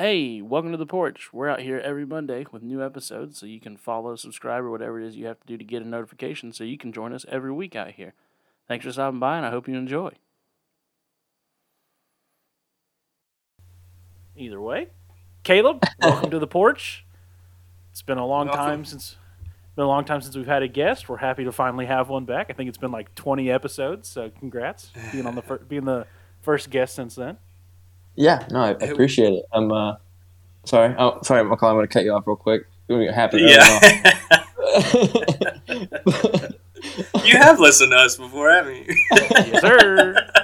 Hey, welcome to the porch. We're out here every Monday with new episodes, so you can follow, subscribe, or whatever it is you have to do to get a notification so you can join us every week out here. Thanks for stopping by, and I hope you enjoy. Either way, Caleb, welcome to the porch. It's been a long Welcome. time since been a long time since we've had a guest. We're happy to finally have one back. I think it's been like 20 episodes, so congrats being on the fir- being the first guest since then. Yeah, no, I, I appreciate it. I'm uh, sorry. Oh, sorry, McCall. I'm going to cut you off real quick. You're gonna get happy. Yeah. you have listened to us before, haven't you? Yes, sir.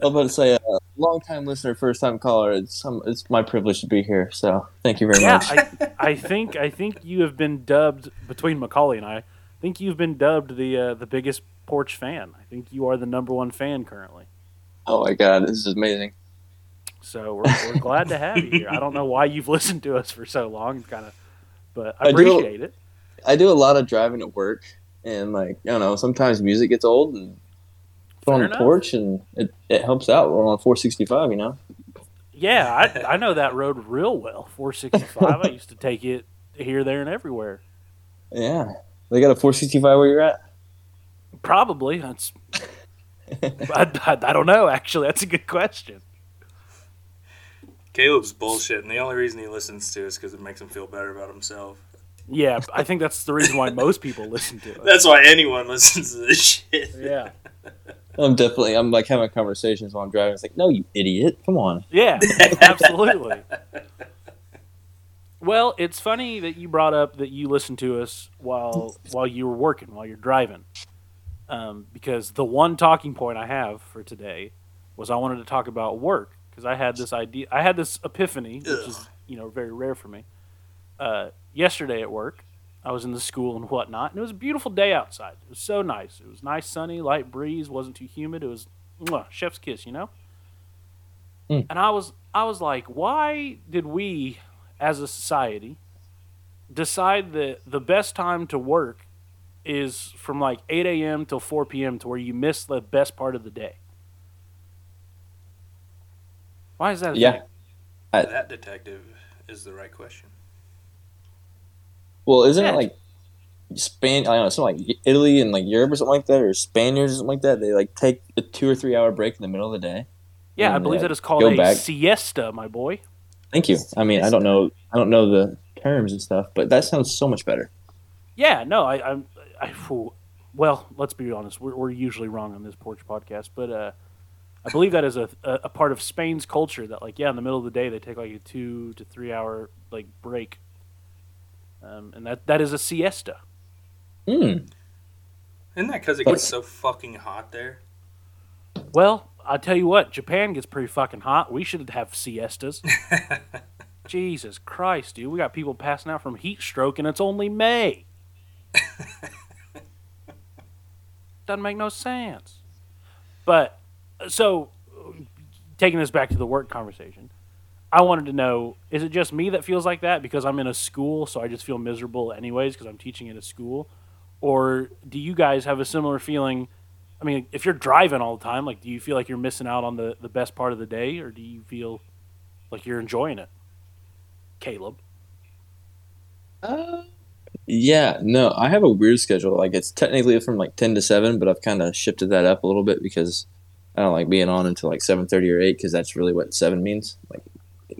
I was about to say, uh, long time listener, first time caller. It's um, it's my privilege to be here. So thank you very yeah, much. I, I think I think you have been dubbed between Macaulay and I. I think you've been dubbed the uh, the biggest porch fan. I think you are the number one fan currently. oh my god, this is amazing. So we're, we're glad to have you here. I don't know why you've listened to us for so long, It's kind of, but I I do- appreciate it. I do a lot of driving at work, and like I don't know, sometimes music gets old and put on the porch, and it, it helps out. We're on 465, you know. Yeah, I, I know that road real well. 465. I used to take it here, there, and everywhere. Yeah, they got a 465 where you're at. Probably. That's. I, I, I don't know. Actually, that's a good question. Caleb's bullshit, and the only reason he listens to us because it makes him feel better about himself. Yeah, I think that's the reason why most people listen to it. That's why anyone listens to this shit. Yeah. I'm definitely. I'm like having conversations while I'm driving. It's like, no, you idiot! Come on. Yeah, absolutely. Well, it's funny that you brought up that you listened to us while while you were working, while you're driving, um, because the one talking point I have for today was I wanted to talk about work because I had this idea, I had this epiphany, which is you know very rare for me. Uh, yesterday at work, I was in the school and whatnot, and it was a beautiful day outside. It was so nice. It was nice, sunny, light breeze, wasn't too humid. It was mwah, chef's kiss, you know. Mm. And I was I was like, why did we, as a society, decide that the best time to work is from like 8 a.m. till 4 p.m. to where you miss the best part of the day? Why is that? A Yeah. thing? That detective is the right question. Well, isn't Yeah. it like Spain? I don't know, something like Italy and like Europe or something like that, or Spaniards or something like that. They like take a two or three hour break in the middle of the day. Yeah, I believe uh, that is called a back. siesta, my boy. Thank you. I mean, I don't know, I don't know the terms and stuff, but that sounds so much better. Yeah, no, I, I'm, I, phew, well, let's be honest, we're, we're usually wrong on this porch podcast, but uh, I believe that is a, a, a part of Spain's culture that, like, yeah, in the middle of the day they take like a two to three hour like break, um, and that that is a siesta. Hmm. Isn't that because it gets so fucking hot there? Well, I tell you what, Japan gets pretty fucking hot. We should have siestas. Jesus Christ, dude, we got people passing out from heat stroke, and it's only May. Doesn't make no sense. But so, taking this back to the work conversation, I wanted to know: is it just me that feels like that because I'm in a school, so I just feel miserable anyways because I'm teaching at a school, or do you guys have a similar feeling? I mean, if you're driving all the time, like, do you feel like you're missing out on the the best part of the day, or do you feel like you're enjoying it? Caleb. Uh, yeah, no, I have a weird schedule. Like it's technically from like ten to seven, but I've kind of shifted that up a little bit because I don't like being on until like seven thirty or eight because that's really what seven means, like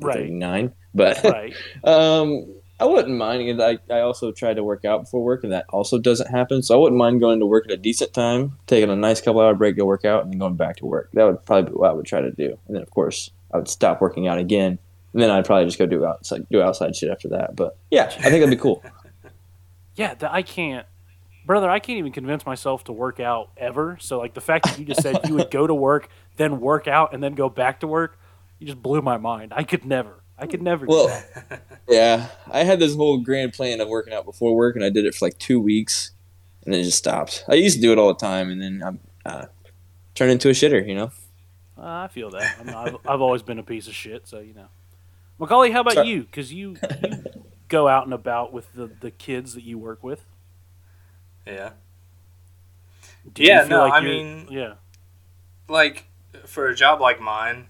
Right. nine. But Right. Um, I wouldn't mind. And I, I also try to work out before work, and that also doesn't happen. So I wouldn't mind going to work at a decent time, taking a nice couple hour break, to work out, and then going back to work. That would probably be what I would try to do. And then, of course, I would stop working out again, and then I'd probably just go do outside do outside shit after that. But yeah, I think that'd be cool. Yeah, th- I can't, brother. I can't even convince myself to work out ever. So, like the fact that you just said you would go to work, then work out, and then go back to work, you just blew my mind. I could never. I could never. do Well, that. yeah, I had this whole grand plan of working out before work, and I did it for like two weeks, and then it just stopped. I used to do it all the time, and then I'm uh, turned into a shitter, you know. Uh, I feel that. I'm, I've, I've always been a piece of shit, so you know. Macaulay, how about Sorry. you? Because you, you go out and about with the, the kids that you work with. Yeah. Do Yeah, no, like I mean- yeah, Like, for a job like mine,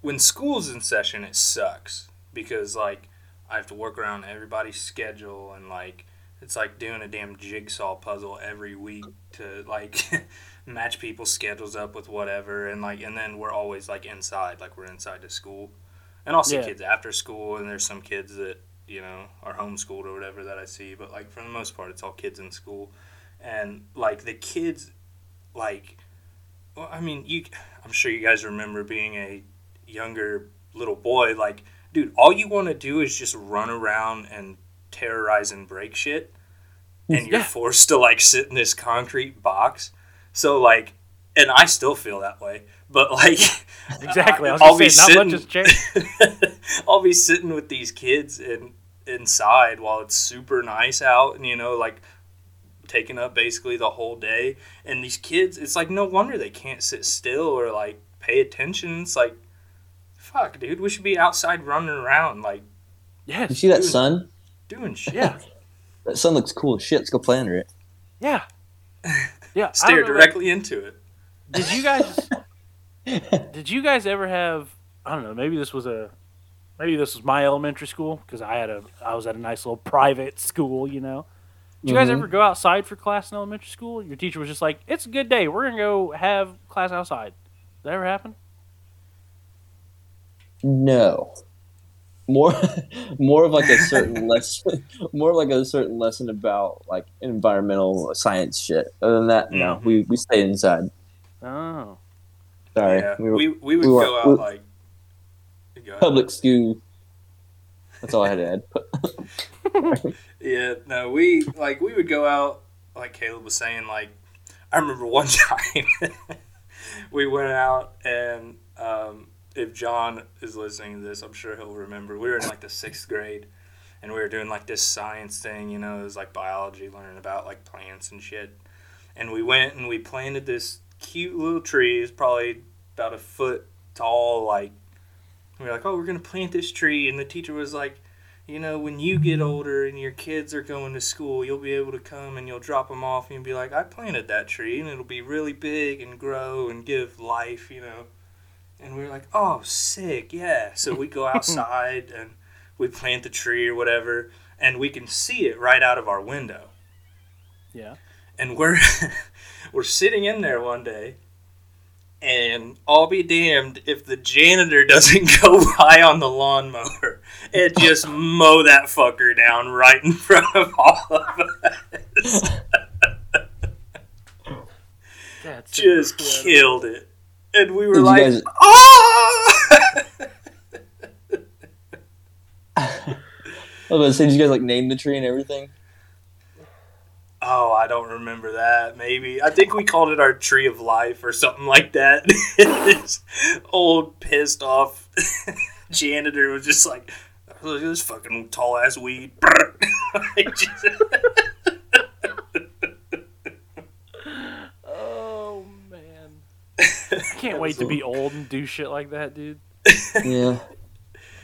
when school's in session, it sucks because like I have to work around everybody's schedule and like it's like doing a damn jigsaw puzzle every week to like match people's schedules up with whatever and like and then we're always like inside like we're inside the school and i'll see Yeah. kids after school and there's some kids that you know are homeschooled or whatever that i see but like for the most part it's all kids in school. And like the kids like well i mean you i'm sure you guys remember being a younger little boy like dude all you want to do is just run around and terrorize and break shit and you're forced to like sit in this concrete box. So like and i still feel that way but like Exactly. I was I'll be say not much sitting- I'll be sitting with these kids in inside while it's super nice out, and you know, like taking up basically the whole day. And these kids, it's like no wonder they can't sit still or like pay attention. It's like, fuck, dude, we should be outside running around, like yeah. You see that Dude. sun? doing shit. Yeah. That sun looks cool as shit. Let's go play under it. Yeah. Yeah. I Stare don't like, directly into it. Did you guys? did you guys ever have? I don't know. Maybe this was a. Maybe this was my elementary school because I had a. I was at a nice little private school. You know. Did you guys Mhm. ever go outside for class in elementary school? Your teacher was just like, "It's a good day. We're gonna go have class outside." Did that ever happen? No. More, more of like a certain lesson, more of like a certain lesson about like environmental science shit. Other than that, no, Mhm. we we stayed inside. Oh. Sorry, yeah, we we, we, would we were- go out we- like. Go public school. That's all I had to add. Yeah, no, we like we would go out like Caleb was saying. Like I remember one time we went out and um, if John is listening to this, I'm sure he'll remember. We were in like the sixth grade and we were doing like this science thing. You know, it was like biology, learning about like plants and shit. And we went and we planted this cute little tree. It's probably about a foot tall. Like we were like, oh, we're gonna plant this tree, and the teacher was like you know, when you get older and your kids are going to school, you'll be able to come and you'll drop them off and you'll be like, I planted that tree and it'll be really big and grow and give life, you know. And we were like, oh, sick, yeah. So we go outside and we plant the tree or whatever, and we can see it right out of our window. Yeah. And we're we're sitting in there one day, and I'll be damned if the janitor doesn't go by on the lawnmower and just mow that fucker down right in front of all of us. That's Just incredible. killed it. And we were Did like, guys- ah! I was gonna say, did you guys like name the tree and everything? Oh, I don't remember that. Maybe I think we called it our tree of life or something like that. this old pissed off janitor was just like, "Look at this fucking tall ass weed." Like, just- Oh man. I can't wait to be old and do shit like that, dude. Yeah.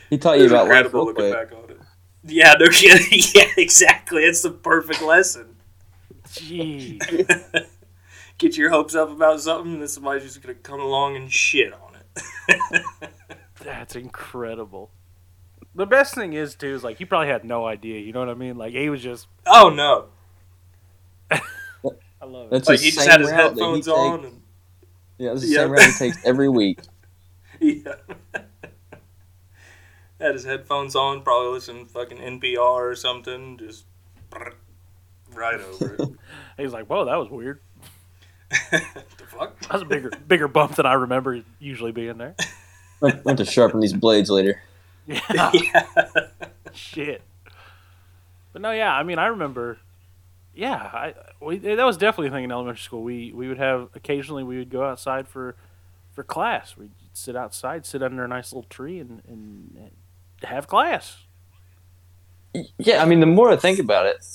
He taught you about life incredible looking back on it. Yeah, no kidding. Yeah, exactly. It's the perfect lesson. Jeez. Get your hopes up about something, and then somebody's just gonna come along and shit on it. That's incredible. The best thing is too is like he probably had no idea. You know what I mean? Like he was just. oh no! I love it. That's Like the he just same had his route that he headphones takes- on, and Yeah, that's the Yeah. same route he takes every week. yeah. had his headphones on, probably listening to fucking NPR or something, just right over it. He was like, "Whoa, that was weird. the fuck? That was a bigger bigger bump than I remember usually being there." I have to sharpen these blades later. Yeah. yeah. Shit. But no, yeah. I mean, I remember. Yeah, I we that was definitely a thing in elementary school. We we would have occasionally we would go outside for for class. We'd sit outside, sit under a nice little tree, and and, and have class. Yeah, I mean, the more I think about it,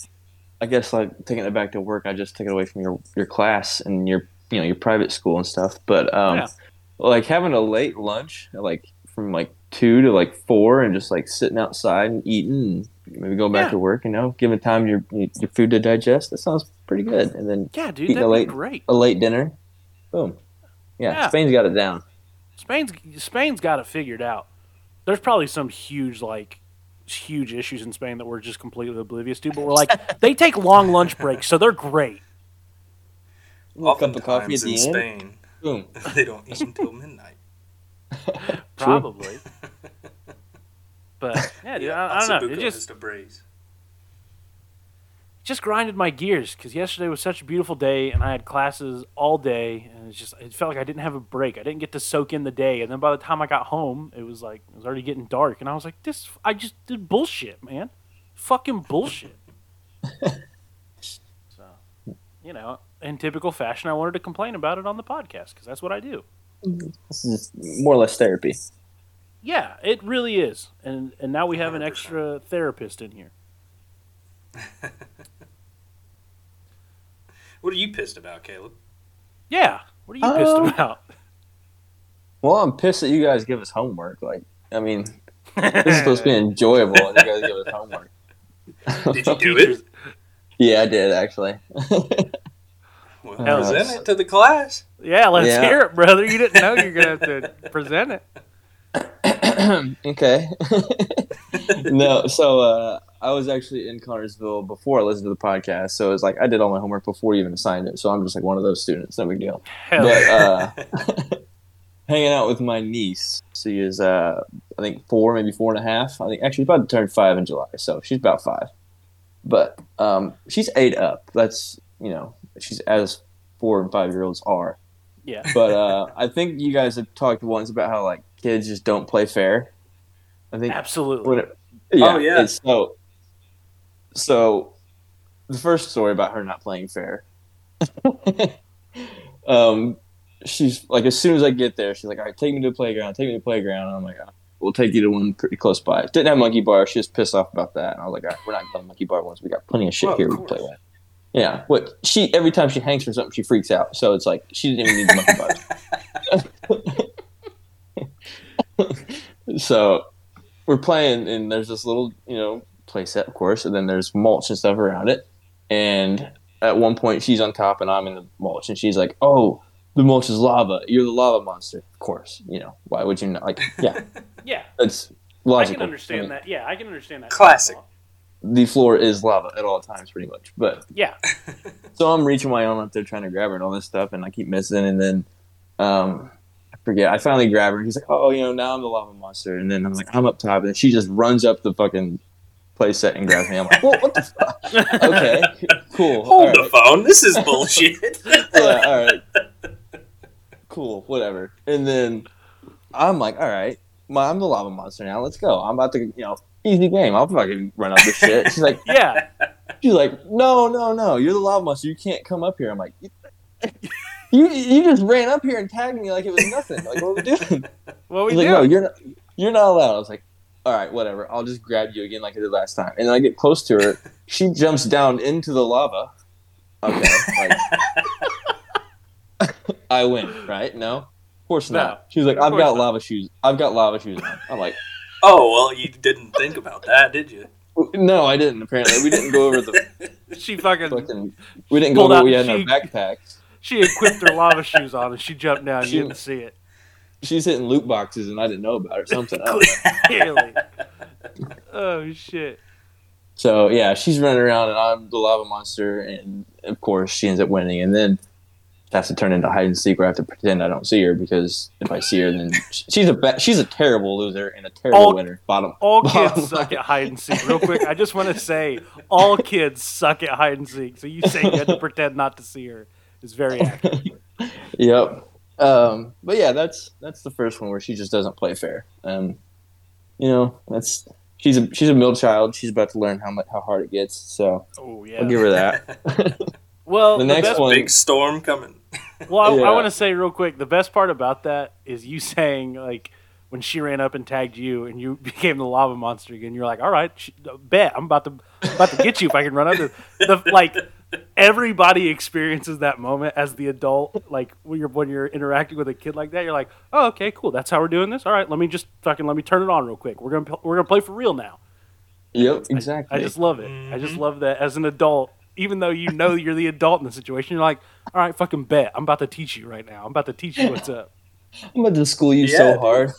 I guess like taking it back to work, I just take it away from your your class and your you know your private school and stuff. But um, Yeah. like having a late lunch, like from like two to like four, and just like sitting outside and eating, and maybe going back Yeah. to work. You know, giving time your your food to digest. That sounds pretty good. And then Yeah, dude, Eating a late- great. a late dinner, boom. Yeah, Yeah. Spain's got it down. Spain's Spain's got it figured out. There's probably some huge like huge issues in Spain that we're just completely oblivious to, but we're like they take long lunch breaks, so they're great. Little cup of coffee Oftentimes at in end. Spain, Boom. they don't eat until midnight. Probably. but yeah, dude, I, I don't know. It just a breeze. Just grinded my gears because yesterday was such a beautiful day and I had classes all day and it's just it felt like I didn't have a break. I didn't get to soak in the day and then by the time I got home, it was like it was already getting dark and I was like, this I just did bullshit, man, fucking bullshit. so, you know, in typical fashion, I wanted to complain about it on the podcast because that's what I do. This is more or less therapy. Yeah, it really is, and and now we have an extra therapist in here. What are you pissed about, Caleb? Yeah, what are you pissed Um, about? Well, I'm pissed that you guys give us homework. Like, I mean, this is supposed to be enjoyable, and you guys give us homework. Did you do it? Yeah, I did actually. Well, Hell, present it to the class. Yeah, let's Yeah. hear it, brother. You didn't know you're gonna have to present it. okay. no, so uh, I was actually in Connersville before I listened to the podcast, so it was like I did all my homework before you even assigned it. So I'm just like one of those students. No big deal. Hell, But uh, hanging out with my niece. She is, uh, I think, four, maybe four and a half. I think actually about to turn five in July, so she's about five. But um, she's eight up. That's you know, she's as four and five year olds are. yeah, But uh, I think you guys have talked once about how like kids just don't play fair. I think absolutely. when it, yeah, Oh, yeah. So. So, the first story about her not playing fair. um, she's like, as soon as I get there, she's like, "All right, take me to the playground. Take me to the playground." And I'm like, "Ah, "We'll take you to one pretty close by." Didn't have monkey bar. She was pissed off about that, and I was like, All right, "We're not going to monkey bar once. We got plenty of shit Well, of here we can play with." Yeah, what she every time she hangs for something, she freaks out. So it's like she didn't even need the monkey bars. so we're playing, and there's this little, you know, play set, of course, and then there's mulch and stuff around it. And at one point, she's on top, and I'm in the mulch, and she's like, "Oh, the mulch is lava. You're the lava monster." Of course, you know why would you not? Like, yeah, yeah, that's I logical. can understand I mean, that. Yeah, I can understand that. Classic. The floor is lava at all times, pretty much. But Yeah, so I'm reaching my arm up there trying to grab her and all this stuff, and I keep missing. And then um, I forget. I finally grab her, and he's like, "Oh, you know, now I'm the lava monster." And then I'm like, "I'm up top," and then she just runs up the fucking play set and grabs me. I'm like, "Well, what the fuck?" okay, cool. Hold all the phone. This is bullshit. Yeah, all right, cool, whatever. And then I'm like, "All right, my, I'm the lava monster now. Let's go. I'm about to, you know." Easy game. I'll fucking run up this shit. She's like, yeah. She's like, no, no, no, you're the lava monster. You can't come up here. I'm like, you, you just ran up here and tagged me like it was nothing. Like, what are we doing? What we He's like, no, you're not, you're not allowed. I was like, all right, whatever. I'll just grab you again like I did last time. And then I get close to her. She jumps down into the lava. Okay, like, I win, right? No, of course No, not. She's like, I've got not. lava shoes. I've got lava shoes on. I'm like, oh well, you didn't think about that, did you? no, I didn't. Apparently, we didn't go over the she fucking fucking. We didn't go over out- what we had in our backpacks. she equipped her lava shoes on and she jumped down. She- You didn't see it. She's hitting loot boxes and I didn't know about it or something. Clearly. oh shit. So yeah, she's running around and I'm the lava monster, and of course she ends up winning. And then it has to turn into hide and seek where I have to pretend I don't see her because if I see her, then she's a ba- she's a terrible loser and a terrible All- winner. Bottom All bottom kids suck at hide and seek. Real quick, I just want to say all kids suck at hide and seek. So you saying you had to pretend not to see her is very accurate. Yep. Um, but yeah, that's that's the first one where she just doesn't play fair. Um, you know, that's she's a she's a middle child. She's about to learn how much how hard it gets. So Oh I'll give her that. Well, The the, next best, one- Big storm coming. well, I, Yeah. I want to say real quick. The best part about that is you saying like when she ran up and tagged you and you became the lava monster again. You're like, all right, sh- bet I'm about to about to get you if I can run up. To, the like everybody experiences that moment as the adult. Like when you're when you're interacting with a kid like that, you're like, oh, okay, cool. That's how we're doing this. All right, let me just fucking let me turn it on real quick. We're gonna we're gonna play for real now. yep, exactly. I just love it. I just mm-hmm. love that as an adult, even though you know you're the adult in the situation, you're like, all right, fucking bet. I'm about to teach you right now. I'm about to teach you what's up. I'm about to school you Yeah, so hard.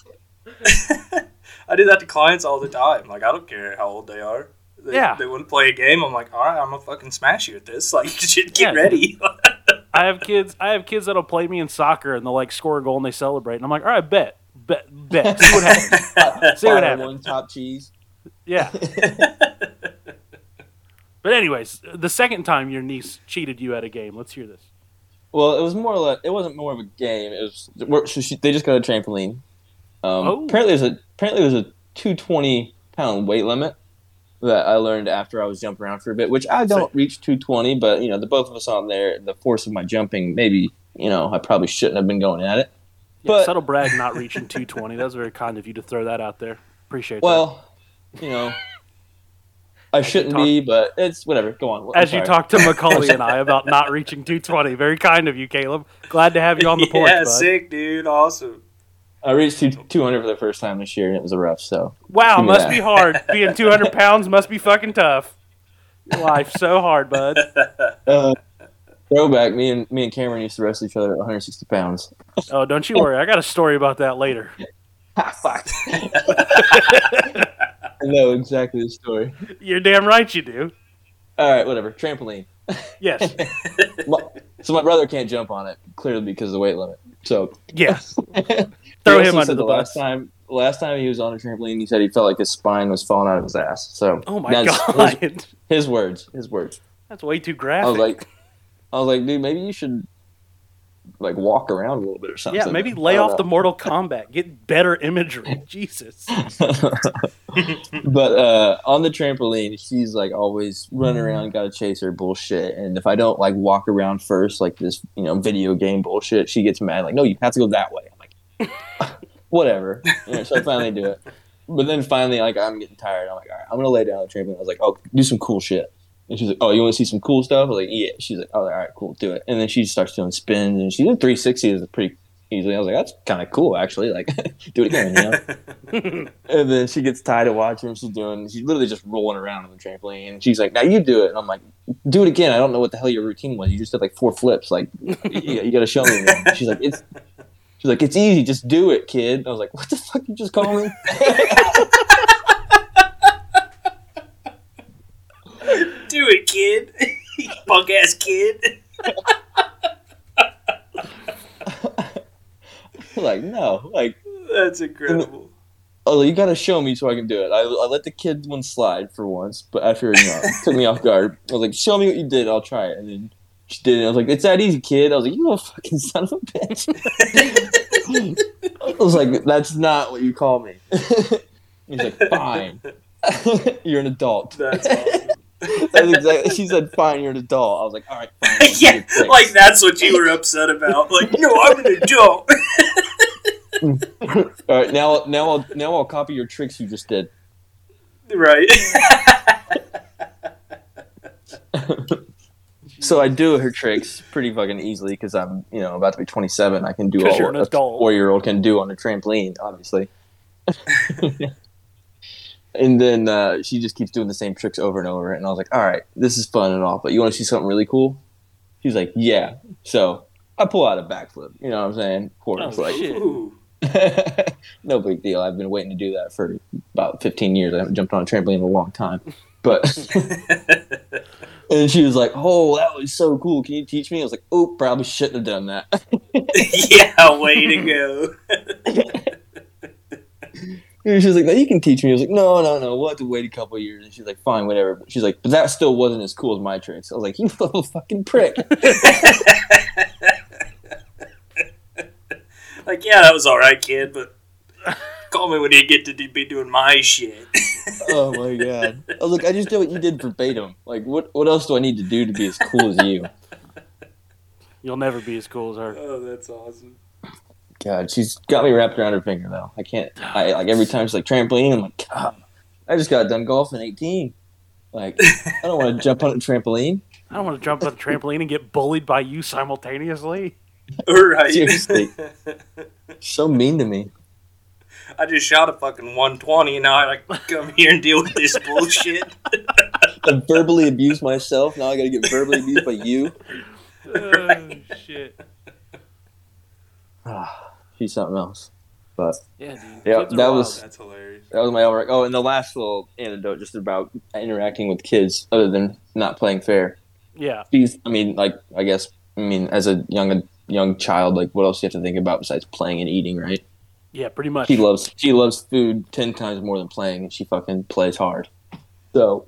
I do that to clients all the time. Like, I don't care how old they are. They, Yeah. They wouldn't play a game. I'm like, all right, I'm gonna fucking smash you at this. Like, shit, get Yeah. ready. I have kids. I have kids that'll play me in soccer and they'll like score a goal and they celebrate. And I'm like, all right, bet, bet, bet. See what happens. See what happens. One top cheese. Yeah. But anyways, the second time your niece cheated you at a game. Let's hear this. Well, it was more or less. It wasn't more of a game. It was. we're- She, she- they just got a trampoline. Um, Oh. Apparently, there's a apparently there's a 220 pound weight limit that I learned after I was jumping around for a bit. Which I don't reach 220, but you know the both of us on there, the force of my jumping, maybe you know I probably shouldn't have been going at it. Yeah, But- subtle brag not reaching 220. That was very kind of you to throw that out there. Appreciate that. Well, you know. I shouldn't talk- be, but it's whatever. Go on. I'm As you sorry. talked to Macaulay and I about not reaching 220. Very kind of you, Caleb. Glad to have you on the porch, yeah, bud. sick, dude. Awesome. I reached two, 200 for the first time this year, and it was a rough. So Wow, must that. be hard. Being 200 pounds must be fucking tough. Your life's so hard, bud. uh, throwback. Me and me and Cameron used to wrestle each other at 160 pounds. Oh, don't you worry. I got a story about that later. Fuck. I know exactly the story. You're damn right you do. All right, whatever. Trampoline. Yes. So my brother can't jump on it clearly because of the weight limit. So Yes. Throw him under said the last time. Last time he was on a trampoline, he said he felt like his spine was falling out of his ass. So Oh my god. His, his words. His words. That's way too graphic. I was like, I was like, dude, maybe you should like walk around a little bit or something. yeah, maybe lay off the Mortal Kombat. Get better imagery. Jesus. but uh, on the trampoline, she's like always running around, got to chase her bullshit. And if I don't like walk around first, like this, you know, video game bullshit, she gets mad. Like, no, you have to go that way. Whatever. So I finally do it. But then finally, like, I'm getting tired. I'm like, all right, I'm gonna lay down on the trampoline. I was like, oh, do some cool shit. And she's like, oh, you want to see some cool stuff? I was like, yeah. She's like, oh, all right, cool, do it. And then she starts doing spins, and she did 360s pretty easily. I was like, that's kind of cool, actually. Like, do it again, you know. And then she gets tired of watching what she's doing. She's literally just rolling around on the trampoline. And she's like, now you do it. And I'm like, do it again. I don't know what the hell your routine was. You just did like four flips. Like, you, you got to show me. She's like, it's. She's like, it's easy. Just do it, kid. And I was like, what the fuck you just call me? Do it, kid. Punk ass kid. like, no. Like, That's incredible. oh, you got to show me so I can do it. I, I let the kid one slide for once, but after, you know, it took me off guard. I was like, show me what you did. I'll try it. And then she did it. I was like, it's that easy, kid. I was like, you little fucking son of a bitch. I was like, that's not what you call me. He's like, fine. you're an adult. That's awesome. That's exactly. She said, "Fine, you're an adult." I was like, "All right, fine." Yeah, like that's what you were upset about. Like, no, I'm an adult. All right, now, now, I'll now I'll copy your tricks you just did. right. So I do her tricks pretty fucking easily because I'm, you know, about to be 27. I can do all you're a four year old can do on a trampoline, obviously. and then uh, she just keeps doing the same tricks over and over, and I was like, "All right, this is fun and all, but you want to see something really cool?" She's like, "Yeah." So I pull out a backflip. You know what I'm saying? Quarter Oh, shit. No big deal. I've been waiting to do that for about 15 years. I haven't jumped on a trampoline in a long time. But and she was like, "Oh, that was so cool. Can you teach me?" I was like, "Oh, probably shouldn't have done that." yeah, way to go. and she was like, "No, you can teach me." I was like, "No, no, no. We'll have to wait a couple of years." And she's like, "Fine, whatever." But she's like, "But that still wasn't as cool as my tricks." I was like, "You little fucking prick." like, yeah, that was all right, kid, but call me when you get to be doing my shit. oh my god! I was like, "I just did what you did verbatim. Like, what what else do I need to do to be as cool as you?" You'll never be as cool as her. oh, that's awesome. God, she's got me wrapped around her finger though. I can't. I like every time she's like trampoline. I'm like, God, I just got done golfing 18. Like, I don't want to jump on a trampoline. I don't want to jump on the trampoline and get bullied by you simultaneously. Right. Seriously. So mean to me. I just shot a fucking 120 and now I like come here and deal with this bullshit. I verbally abused myself. Now I got to get verbally abused by you. oh, shit. Ah, she's something else. But Yeah, dude. Yeah, that wild. was- That's hilarious. that was my homework. Oh, and the last little anecdote just about interacting with kids, other than not playing fair. Yeah. She's, I mean, like I guess, I mean, as a young young child, like what else do you have to think about besides playing and eating, right? Yeah, pretty much. She loves she loves food ten times more than playing, and she fucking plays hard. So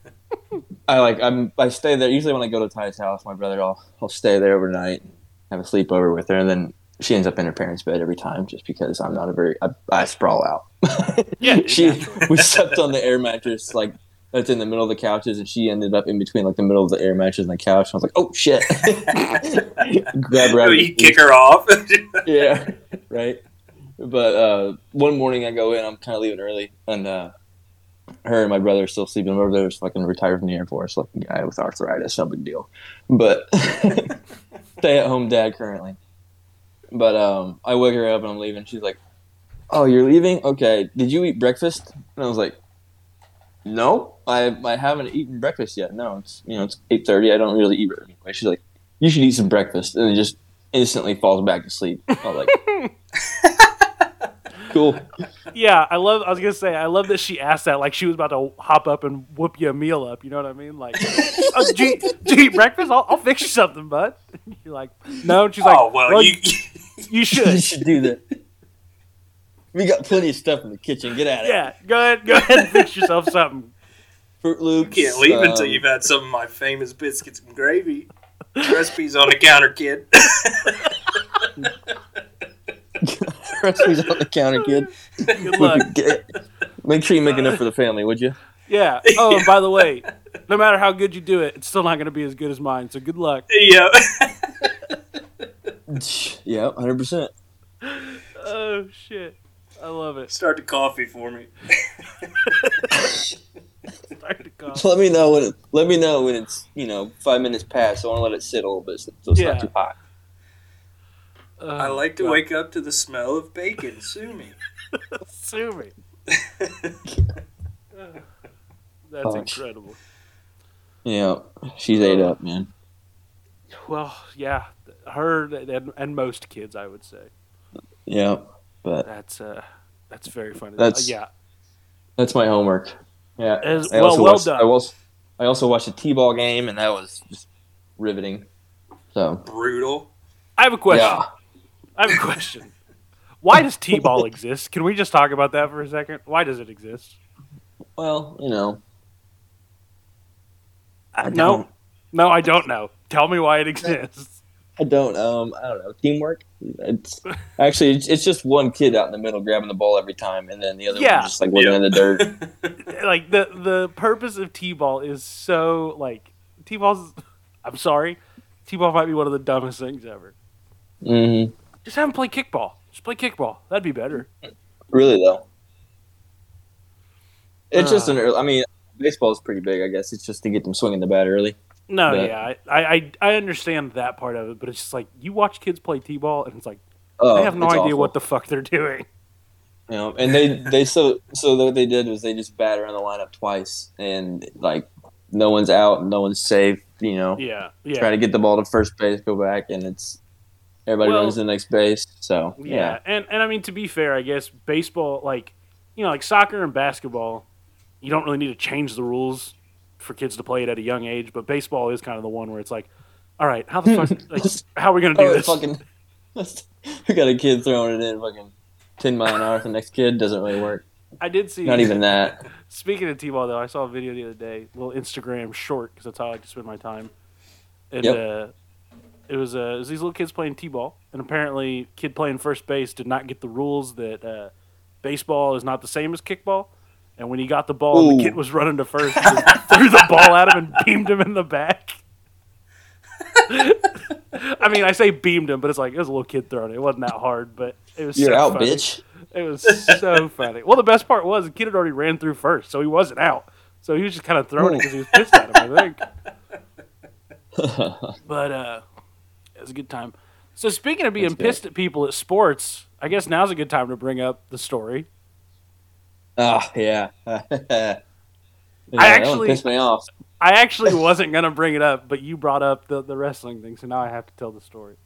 I like I'm I stay there. Usually when I go to Ty's house, my brother, I'll I'll stay there overnight, have a sleepover with her, and then she ends up in her parents' bed every time, just because I'm not a very I, I sprawl out. Yeah, she we slept on the air mattress like that's in the middle of the couches, and she ended up in between like the middle of the air mattress and the couch. And I was like, oh shit! Grab her. you kick her off. yeah, right. But uh, one morning I go in, I'm kind of leaving early, and uh, her and my brother are still sleeping. My brother's fucking retired from the Air Force, like a guy with arthritis, no big deal. But stay at home dad currently. But um, I wake her up and I'm leaving. She's like, "Oh, you're leaving? Okay. Did you eat breakfast?" And I was like, "No, I I haven't eaten breakfast yet. No, it's you know it's eight thirty. I don't really eat anyway." She's like, "You should eat some breakfast," and it just instantly falls back to sleep. I like, "Cool." Yeah, I love. I was gonna say, I love that she asked that like she was about to hop up and whoop you a meal up. You know what I mean? Like, oh, did, you, did you eat breakfast? I'll, I'll fix you something, bud. You're like, no. And she's like, oh well, you you you should. should do that. We got plenty of stuff in the kitchen. Get at it. Yeah, go ahead, go ahead and fix yourself something. Froot Loops. can't leave until um, you've had some of my famous biscuits and gravy. Recipes on the counter, kid. Recipes on the counter, kid. Good luck. Get- Make sure you make enough for the family, would you? Yeah. Oh, and by the way, no matter how good you do it, it's still not gonna be as good as mine. So good luck. yeah. Yeah, hundred percent. Oh shit, I love it. Start the coffee for me. Start to cough. Let me know when. It, let me know when it's you know five minutes past. I want to let it sit a little bit so it's Yeah. not too hot. Oh, I like to God. wake up to the smell of bacon. Sue me. Sue me. That's Oh, incredible. Yeah, she's ate up, man. Well, yeah, her and, and most kids, I would say. Yeah, but That's uh, that's very funny. That's- Uh, yeah. that's my homework. Yeah, As- well, well watched, done. I also, I also watched a t-ball game, and that was just riveting. So Brutal. I have a question. yeah, I have a question. Why does T-ball exist? Can we just talk about that for a second? Why does it exist? well, you know, I No. don't, No, I don't know. Tell me why it exists. I don't, um, I don't know, teamwork. It's actually it's, it's just one kid out in the middle grabbing the ball every time, and then the other Yeah. one just like looking Yeah. in the dirt. like the the purpose of T-ball is so like T-ball's. I'm sorry, T-ball might be one of the dumbest things ever. hmm Just have them play kickball. Just play kickball. That'd be better. Really though, it's just Uh. an. Early, I mean, baseball is pretty big. I guess it's just to get them swinging the bat early. No, But- yeah, I, I I understand that part of it, but it's just like you watch kids play T-ball, and it's like Oh, they have no idea awful. what the fuck they're doing. You know, and they they so so what they did was they just bat around the lineup twice, and like no one's out, no one's safe. You know, Yeah, yeah, try to get the ball to first base, go back, and it's everybody Well- runs to the next base. So yeah, yeah, And and I mean to be fair, I guess baseball, like you know, like soccer and basketball, you don't really need to change the rules for kids to play it at a young age. But baseball is kind of the one where it's like, all right, how the fuck, like, how are we gonna do Oh, this? fucking, we got a kid throwing it in fucking ten mile an hour. The next kid doesn't really work. I did see. Not even that. Speaking of T-ball, though, I saw a video the other day, a little Instagram short, because that's how I like to spend my time. And Yep. uh, it was uh, it was these little kids playing T-ball, and apparently, kid playing first base did not get the rules that uh, baseball is not the same as kickball. And when he got the ball, and the kid was running to first, he threw the ball at him and beamed him in the back. I mean, I say beamed him, but it's like it was a little kid throwing it. It wasn't that hard, but it was. You're so out, funny. bitch. It was so funny. Well, the best part was the kid had already ran through first, so he wasn't out. So he was just kind of throwing it because he was pissed at him, I think. But uh, it was a good time. So speaking of being That's good. pissed at people at sports, I guess now's a good time to bring up the story. Ah, yeah. yeah that one actually- pissed me off. I actually wasn't gonna bring it up, but you brought up the, the wrestling thing, so now I have to tell the story.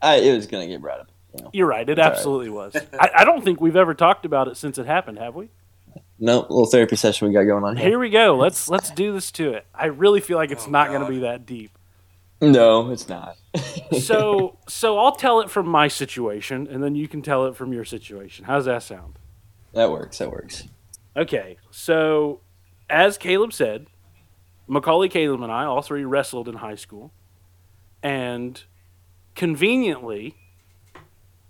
I, it was gonna get brought up You're right. It all right. absolutely was. I, I don't think we've ever talked about it since it happened, have we? No, little therapy session we got going on here. Here we go. Let's let's do this to it. I really feel like it's Oh, not going to be that deep. No, it's not. So so I'll tell it from my situation, and then you can tell it from your situation. How's that sound? that works. That works. Okay. So as Caleb said, Macaulay, Caleb, and I all three wrestled in high school, and conveniently,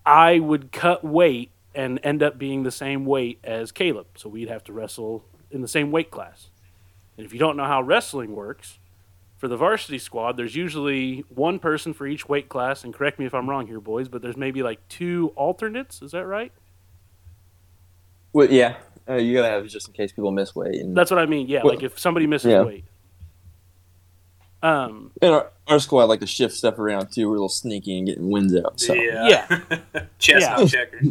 I would cut weight and end up being the same weight as Caleb. So we'd have to wrestle in the same weight class. And if you don't know how wrestling works, for the varsity squad, there's usually one person for each weight class. And correct me if I'm wrong here, boys, but there's maybe like two alternates. Is that right? Well, yeah, uh, you gotta have it just in case people miss weight. And That's what I mean. Yeah, Well, like if somebody misses yeah. weight. Um, in our, our squad like to shift stuff around too. We're a little sneaky and getting wins out. So Yeah. Chestnut Yeah. checkers.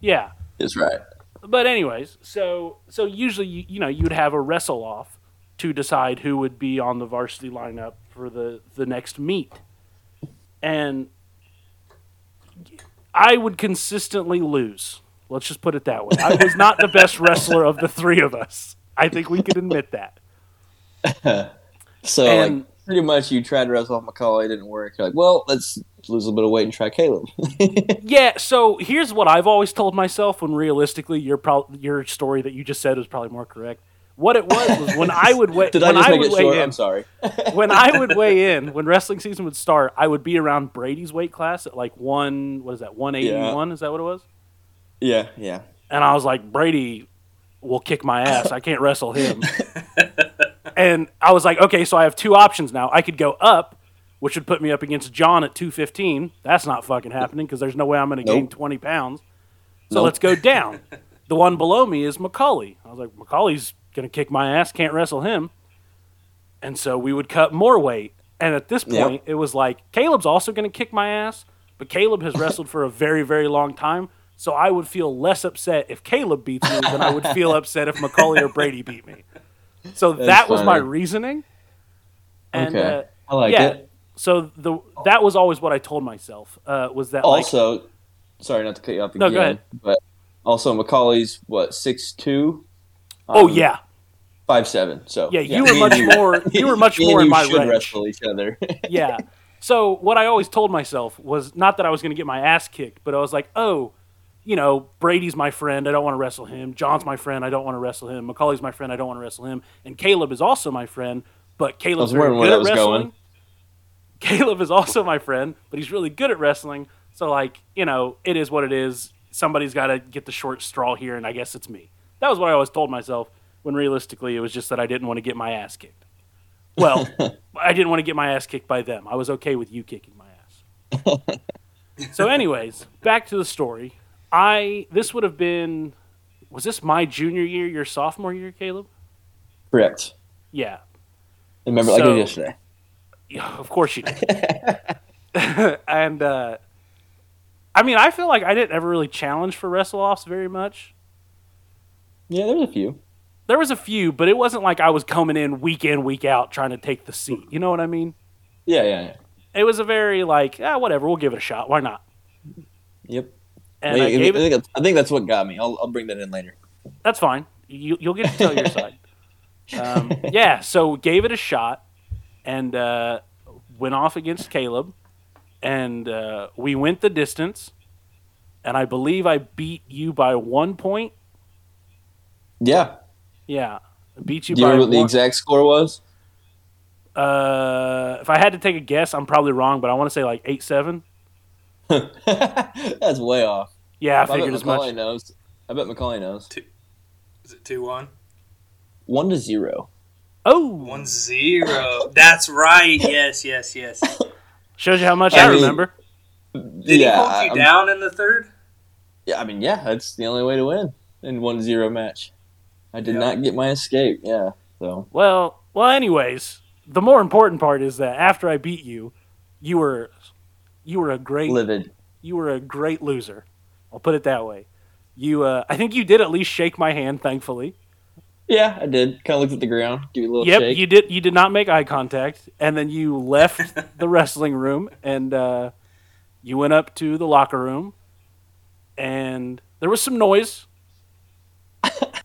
yeah. that's right. But anyways, so so usually you, you know you'd have a wrestle off to decide who would be on the varsity lineup for the the next meet, and I would consistently lose. Let's just put it that way. I was not the best wrestler of the three of us. I think we could admit that. So And- like pretty much you tried to wrestle off Macaulay, it didn't work. You're like, well, let's lose a little bit of weight and try Caleb. Yeah, so here's what I've always told myself when realistically your pro- your story that you just said was probably more correct. What it was was when I would weigh Did I when just I, make would it short? in I'm sorry. when I would weigh in when wrestling season would start, I would be around Brady's weight class at like one what is that one eighty one? Is that what it was? Yeah, yeah. And I was like Brady will kick my ass. I can't wrestle him. and I was like, okay, so I have two options now. I could go up, which would put me up against John at 215. That's not fucking happening because there's no way I'm going to gain 20 pounds. So Nope. let's go down. the one below me is Macaulay. I was like, Macaulay's going to kick my ass. Can't wrestle him. And so we would cut more weight. And at this Yep. point, it was like, Caleb's also going to kick my ass, but Caleb has wrestled for a very, very long time. So I would feel less upset if Caleb beats me than I would feel upset if Macaulay or Brady beat me. So that was my reasoning. And Okay. uh, I like yeah, it. so the that was always what I told myself uh, was that like Also, sorry not to cut you off again, No, go ahead. But also Macaulay's what six two. oh yeah five seven. So yeah you me were much you- more you were much more in my should range wrestle each other. yeah so what I always told myself was not that I was going to get my ass kicked but I was like oh you know Brady's my friend I don't want to wrestle him John's my friend I don't want to wrestle him Macaulay's my friend I don't want to wrestle him and Caleb is also my friend but Caleb's very good at wrestling going. Caleb is also my friend, but he's really good at wrestling. So, like, you know, it is what it is. Somebody's got to get the short straw here, and I guess it's me. That was what I always told myself. When realistically, it was just that I didn't want to get my ass kicked. Well, I didn't want to get my ass kicked by them. I was okay with you kicking my ass. so, anyways, back to the story. I this would have been was this my junior year, your sophomore year, Caleb? Correct. Yeah. I remember like So- was yesterday. Yeah, of course you did. and uh, I mean, I feel like I didn't ever really challenge for wrestle offs very much. Yeah, there's a few. There was a few, but it wasn't like I was coming in week in, week out trying to take the seat. You know what I mean? Yeah, yeah, yeah. It was a very like, ah, whatever, we'll give it a shot. Why not? Yep. And I, I I, think that's, I think that's what got me. I'll, I'll bring that in later. That's fine. You, you'll get to tell your side. Um, yeah, so gave it a shot and uh, went off against Caleb, and uh, we went the distance. And I believe I beat you by one point. Yeah. Yeah, beat you Do you by remember what the exact score was? uh, if I had to take a guess, I'm probably wrong, but I want to say like eight seven. that's way off. Yeah, I I figured as Macaulay much. knows. I bet Macaulay knows. Two, Is it 2 1? One to zero. Oh, 1 0. That's right. Yes, yes, yes. shows you how much I I mean- remember. Did yeah, he hold you I'm- down in the third? Yeah, I mean, yeah, that's the only way to win in one zero match. I did Yeah. not get my escape. Yeah, so Well, well. Anyways, the more important part is that after I beat you, you were, you were a great livid. you were a great loser. I'll put it that way. You, uh, I think you did at least shake my hand, thankfully. Yeah, I did. Kind of looked at the ground, give you a little yep, shake. you did. You did not make eye contact, and then you left the wrestling room, and uh, you went up to the locker room, and there was some noise.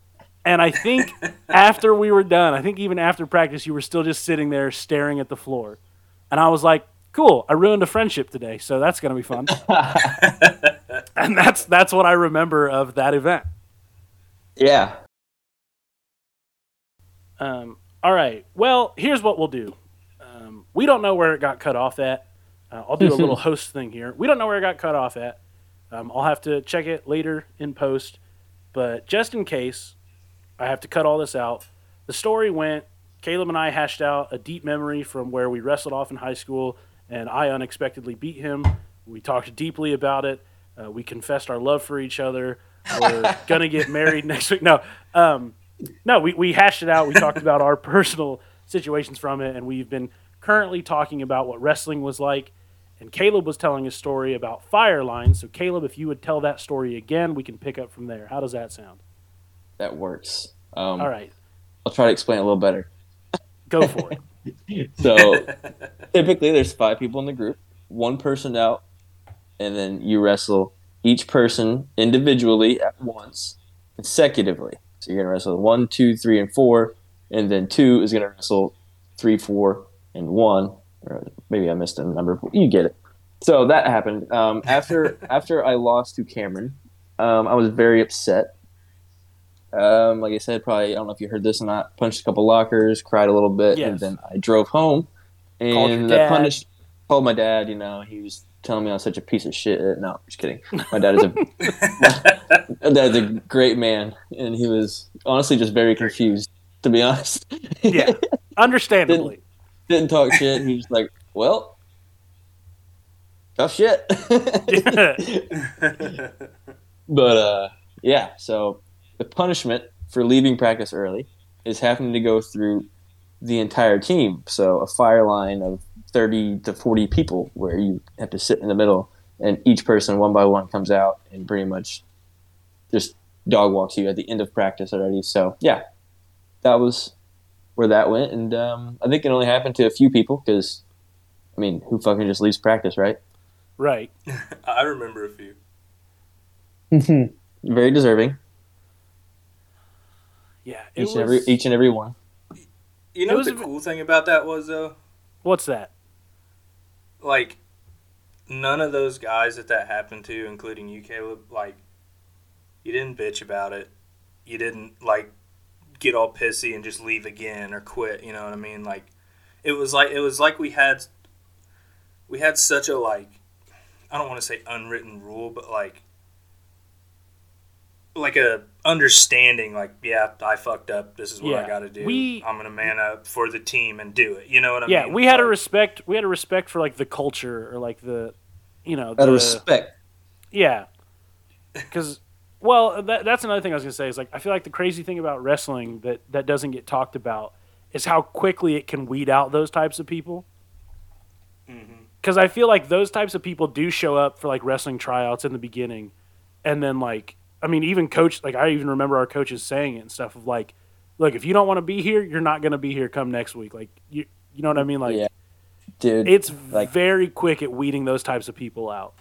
and I think after we were done, I think even after practice, you were still just sitting there staring at the floor. And I was like, cool, I ruined a friendship today, so that's going to be fun. and that's that's what I remember of that event. Yeah. Um, all right. Well, here's what we'll do. Um, we don't know where it got cut off at. Uh, I'll do a little host thing here. We don't know where it got cut off at. Um, I'll have to check it later in post. But just in case, I have to cut all this out. The story went Caleb and I hashed out a deep memory from where we wrestled off in high school, and I unexpectedly beat him. We talked deeply about it. Uh, we confessed our love for each other. We're gonna get married next week. No, um, no, we, we hashed it out. We talked about our personal situations from it, and we've been currently talking about what wrestling was like. And Caleb was telling a story about fire lines. So, Caleb, if you would tell that story again, we can pick up from there. How does that sound? That works. Um, All right, I'll try to explain it a little better. go for it. So typically, there's five people in the group, one person out, and then you wrestle each person individually at once, consecutively. So you're gonna wrestle one, two, three, and four, and then two is gonna wrestle three, four, and one. Or maybe I missed a number. but You get it. So that happened um, after after I lost to Cameron. Um, I was very upset. Um, like I said, probably I don't know if you heard this or not. Punched a couple lockers, cried a little bit, and then I drove home. And. I punished. Called my dad. You know, he was telling me I was such a piece of shit. No, just kidding. My dad is a my dad's a great man, and he was honestly just very confused. To be honest, Yeah, understandably. didn't talk shit. He was like, "Well, tough shit." but uh, yeah, so the punishment for leaving practice early is having to go through the entire team. So a fire line of thirty to forty people, where you have to sit in the middle, and each person one by one comes out and pretty much just dog walks you at the end of practice already. So yeah, that was where that went, and um, I think it only happened to a few people because, I mean, who fucking just leaves practice, right? right. I remember a few. Very deserving, Yeah. It each was, and every each and every one. You know was what the a- cool thing about that was though? What's that? Like, none of those guys that that happened to, including you, Caleb, like, you didn't bitch about it. You didn't like get all pissy and just leave again or quit. You know what I mean? Like, it was like it was like we had we had such a like I don't want to say unwritten rule, but like like a understanding like yeah i fucked up this is what i gotta do We- i'm gonna man up for the team and do it you know what i mean? yeah, we had a respect. We had a respect for like the culture or like the, you know, Out the, of respect, Yeah. Because, well, that, that's another thing I was going to say is like, I feel like the crazy thing about wrestling that, that doesn't get talked about is how quickly it can weed out those types of people. Mhm. Because I feel like those types of people do show up for like wrestling tryouts in the beginning. And then, like, I mean, even coach, like, I even remember our coaches saying it and stuff of like, look, if you don't want to be here, you're not going to be here come next week. Like, you, you know what I mean? Like, Yeah. dude. it's like- very quick at weeding those types of people out.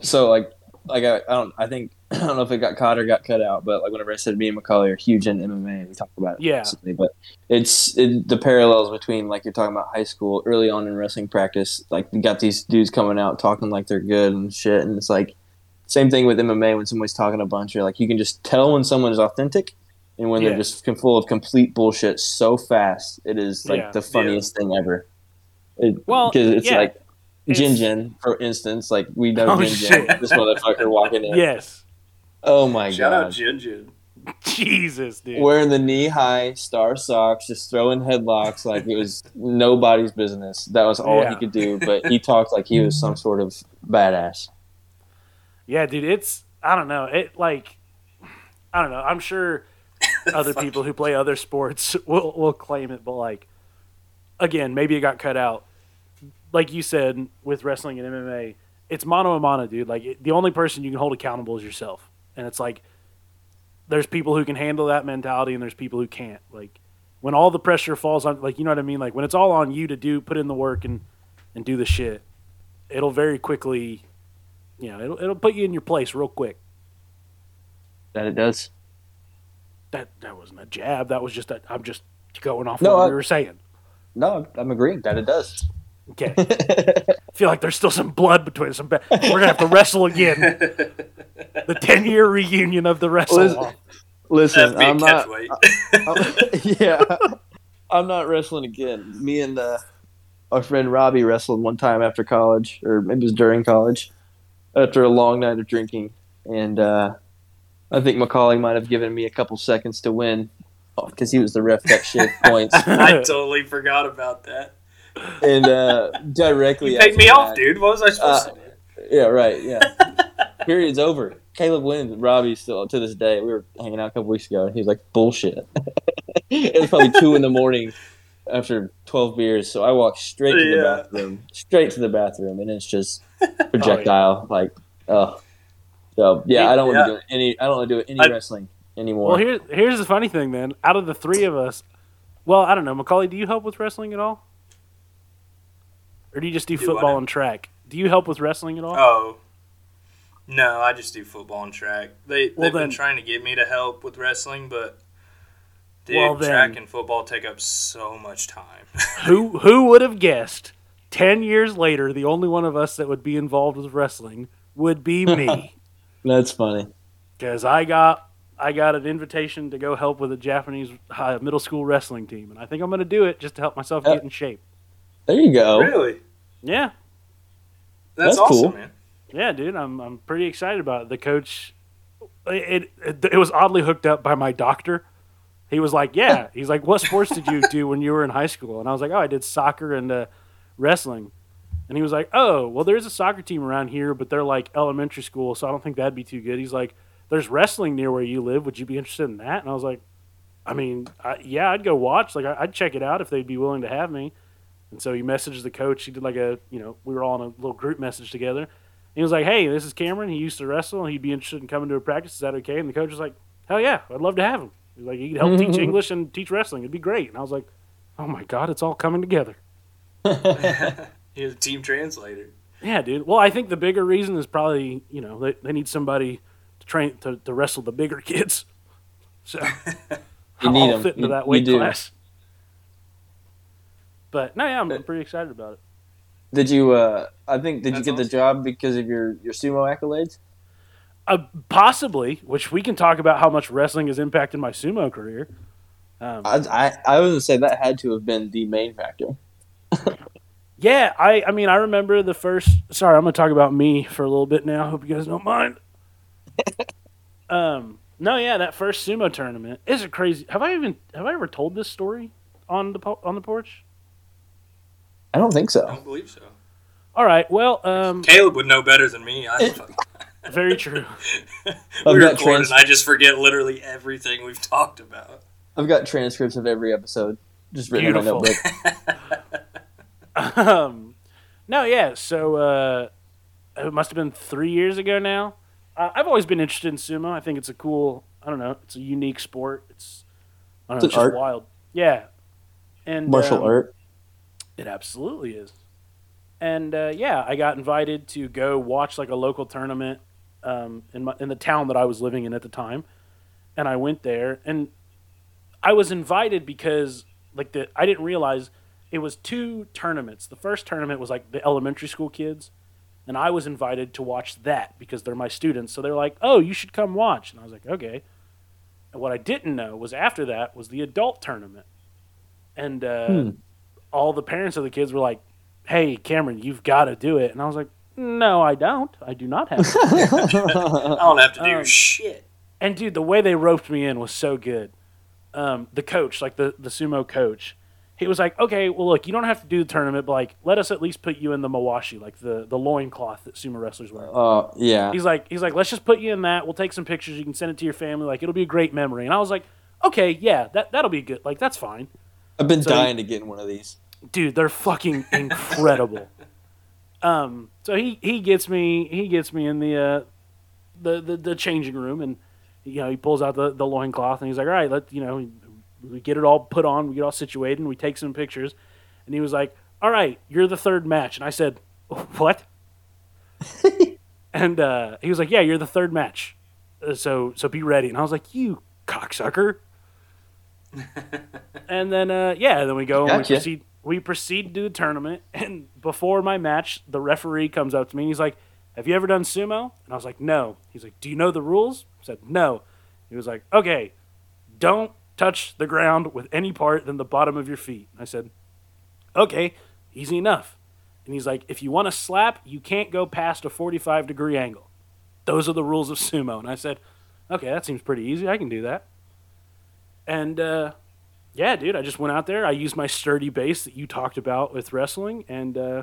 so like, like I, I don't, I think I don't know if it got caught or got cut out, but like whenever I said me and Macaulay are huge in MMA, we talked about it. Yeah. recently, but it's it, the parallels between like you're talking about high school, early on in wrestling practice, like you got these dudes coming out talking like they're good and shit, and it's like same thing with MMA when somebody's talking a bunch. You're like you can just tell when someone is authentic. And when Yeah. they're just full of complete bullshit so fast, it is like Yeah. the funniest thing ever. It, Well, because it's yeah. like It's- Jin Jin, for instance, like we know Oh, Jin Jin, this motherfucker walking in. Yes. Oh my shout god. Shout out Jin Jin. Jesus, dude. Wearing the knee high star socks, just throwing headlocks like it was nobody's business. That was all Yeah. he could do, but he talked like he was some sort of badass. Yeah, dude, it's I don't know. It like I don't know. I'm sure other people who play other sports will will claim it, but like again, maybe it got cut out. Like you said with wrestling and MMA, it's mano a mano, dude. Like it, the only person you can hold accountable is yourself, and it's like there's people who can handle that mentality, and there's people who can't. Like when all the pressure falls on, like you know what I mean. Like when it's all on you to do, put in the work and and do the shit. it'll very quickly, you know, it'll it'll put you in your place real quick. That it does. That that wasn't a jab. That was just a, I'm just going off No, what I- we were saying. No, I'm agreeing that it does. Okay. I feel like there's still some blood between us. Some ba- We're gonna have to wrestle again. The ten year reunion of the wrestle. Listen- off. Listen, That'd be a I'm not. catchweight. yeah, I'm not wrestling again. Me and uh, our friend Robbie wrestled one time after college, or maybe it was during college, after a long night of drinking, and uh, I think Macaulay might have given me a couple seconds to win because he was the ref that shit points, I totally forgot about that. and uh, directly You paid after me off, dude. What was I supposed Uh, to do? Yeah, right. Yeah. Period's over. Caleb wins. Robbie still to this day. We were hanging out a couple weeks ago, and he was like, "Bullshit." it was probably two in the morning after twelve beers, so I walk straight to the Yeah. bathroom, straight to the bathroom, and it's just oh, projectile. Like, oh, so yeah, I don't want Yeah. to do any. I don't want to do any I- wrestling anymore. Well, here's here's the funny thing, then. Out of the three of us, well, I don't know, Macaulay. Do you help with wrestling at all, or do you just do, Do football and track? Do you help with wrestling at all? Oh. No, I just do football and track. They Well, they've then- been trying to get me to help with wrestling, but dude, Well, then- track and football take up so much time. who who would have guessed? Ten years later, the only one of us that would be involved with wrestling would be me, That's funny. because I got I got an invitation to go help with a Japanese uh, middle school wrestling team, and I think I'm going to do it just to help myself Uh, get in shape. There you go. really? Yeah, That's, That's awesome, cool. man. Yeah, dude, I'm I'm pretty excited about it. The coach, it, it it was oddly hooked up by my doctor. He was like, "Yeah," he's like, "What sports did you do when you were in high school?" And I was like, "Oh, I did soccer and uh, wrestling." And he was like, "Oh, well, there's a soccer team around here, but they're like elementary school, so I don't think that'd be too good." He's like, "There's wrestling near where you live. Would you be interested in that?" And I was like, "I mean, I, yeah, I'd go watch. Like, I, I'd check it out if they'd be willing to have me." And so he messaged the coach. He did like a, you know, we were all in a little group message together. He was like, "Hey, this is Cameron. He used to wrestle. He'd be interested in coming to a practice. Is that okay?" And the coach was like, "Hell yeah, I'd love to have him." He was like, "He could help teach English and teach wrestling. It'd be great." And I was like, "Oh my god, it's all coming together." He's a team translator. Yeah, dude. Well, I think the bigger reason is probably you know they, they need somebody to train to, to wrestle the bigger kids. So You need I'll 'em. fit into You- that weight do. class. But no, yeah, I'm, I'm pretty excited about it. Did you? Uh, I think. Did That's you get the job because of your your sumo accolades? Uh, possibly, which we can talk about how much wrestling has impacted my sumo career. Um, I, I I would say that had to have been the main factor. yeah, I, I mean, I remember the first. Sorry, I'm going to talk about me for a little bit now. Hope you guys don't mind. um, no, yeah, that first sumo tournament is a crazy. Have I even have I ever told this story on the po- on the porch? I don't think so. I don't believe so. All right, well, um, Caleb would know better than me. I, very true. we I've got record trans- and I just forget literally everything we've talked about. I've got transcripts of every episode just written in my notebook. um, no, yeah. So uh, it must have been three years ago now. Uh, I've always been interested in sumo. I think it's a cool. I don't know. It's a unique sport. It's I don't know. It's an It's just art. wild. Yeah. And Martial um, art. It absolutely is. And uh, yeah, I got invited to go watch like a local tournament um, in my in the town that I was living in at the time, and I went there, and I was invited because like the I didn't realize it was two tournaments. The first tournament was like the elementary school kids, and I was invited to watch that because they're my students. So they're like, "Oh, you should come watch," and I was like, "Okay." And what I didn't know was after that was the adult tournament, and uh, Hmm. all the parents of the kids were like, "Hey, Cameron, you've got to do it," and I was like, "No, I don't. I do not have." to." I don't have to do Um, shit. and dude, the way they roped me in was so good. Um, the coach, like the the sumo coach, he was like, "Okay, well, look, you don't have to do the tournament, but like, let us at least put you in the mawashi, like the the loincloth that sumo wrestlers wear." Oh yeah. He's like, he's like, let's just put you in that. We'll take some pictures. You can send it to your family. Like, it'll be a great memory. And I was like, okay, yeah, that that'll be good. Like, that's fine. I've been so- dying to get in one of these. dude they're fucking incredible um so he he gets me he gets me in the uh the the, the changing room and you know he pulls out the the loincloth and he's like all right let you know we get it all put on we get all situated and we take some pictures and he was like all right you're the third match and i said what and uh, he was like, "Yeah, you're the third match, uh, so so be ready." And I was like, "You cocksucker!" and then uh, yeah, then we go and we proceed. We proceed to the tournament, and before my match, the referee comes up to me. and He's like, "Have you ever done sumo?" And I was like, "No." He's like, "Do you know the rules?" I said, "No." He was like, "Okay, don't touch the ground with any part than the bottom of your feet." I said, "Okay, easy enough." And he's like, "If you want to slap, you can't go past a 45 degree angle. Those are the rules of sumo." And I said, "Okay, that seems pretty easy. I can do that." And uh, yeah, dude, I just went out there. I used my sturdy base that you talked about with wrestling, and uh,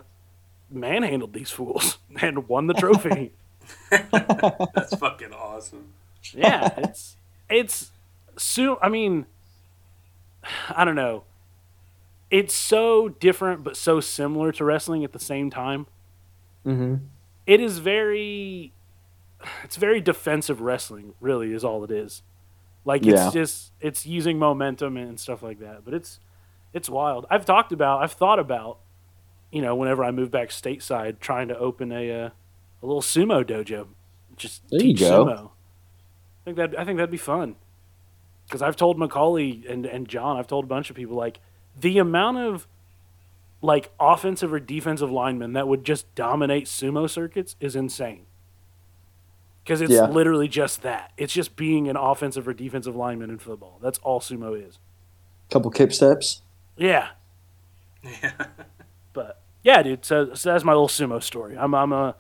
manhandled these fools and won the trophy. That's fucking awesome. yeah, it's it's so. I mean, I don't know. It's so different, but so similar to wrestling at the same time. Mm-hmm. It is very, it's very defensive wrestling. Really, is all it is. Like Yeah. it's just it's using momentum and stuff like that. But it's it's wild. I've talked about. I've thought about. You know, whenever I move back stateside, trying to open a uh, a little sumo dojo, just There you teach go. sumo. I think that I think that'd be fun. Because I've told Macaulay and and John, I've told a bunch of people like the amount of like offensive or defensive linemen that would just dominate sumo circuits is insane. Because it's Yeah. literally just that. It's just being an offensive or defensive lineman in football. That's all sumo is. Couple kick steps. Yeah. Yeah. But yeah, dude. So, so that's my little sumo story. I'm I'm a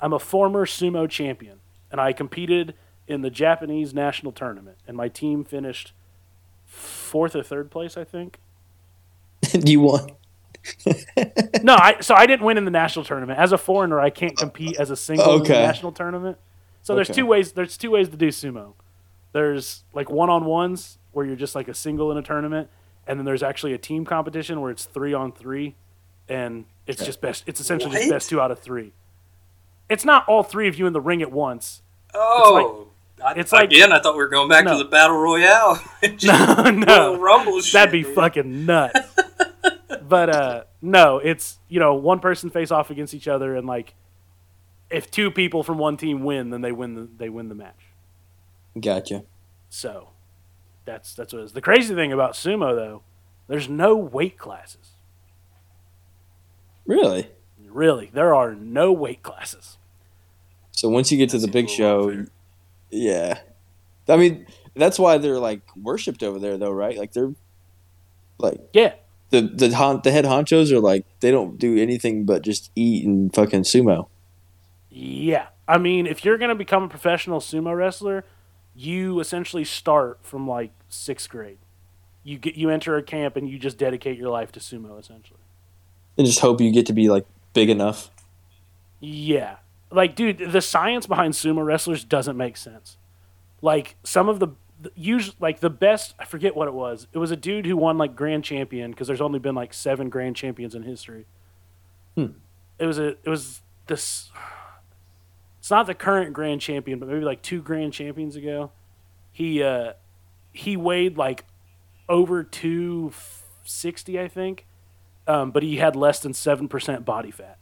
I'm a former sumo champion, and I competed in the Japanese national tournament, and my team finished fourth or third place, I think. you won. No, I so I didn't win in the national tournament. As a foreigner, I can't compete as a single in the Okay. national tournament. So there's two ways. There's two ways to do sumo. There's like one on ones where you're just like a single in a tournament, and then there's actually a team competition where it's three on three, and it's just best. It's essentially just best two out of three. It's not all three of you in the ring at once. Oh, I, it's like- again. I thought we were going back No. to the battle royale. No, no, Rumble. shit, that'd be dude. fucking nuts. but uh, no, it's you know one person face off against each other, and like if two people from one team win, then they win the they win the match. Gotcha. So that's that's what it is. The crazy thing about sumo though, there's no weight classes. Really? Really, there are no weight classes. So once you get to the big show, yeah. I mean, that's why they're like worshipped over there, though, right? Like they're like Yeah, the the the head honchos are like they don't do anything but just eat and fucking sumo. Yeah. I mean, if you're gonna become a professional sumo wrestler, you essentially start from like sixth grade. You get you enter a camp and you just dedicate your life to sumo essentially. And just hope you get to be like big enough. Yeah. Like, dude, the science behind sumo wrestlers doesn't make sense. Like, some of the, the usually, like, the best, I forget what it was. It was a dude who won, like, grand champion, because there's only been, like, seven grand champions in history. Hmm. It was a, it was this, it's not the current grand champion, but maybe, like, two grand champions ago. He, uh, he weighed, like, over 260, I think. Um, but he had less than 7% body fat.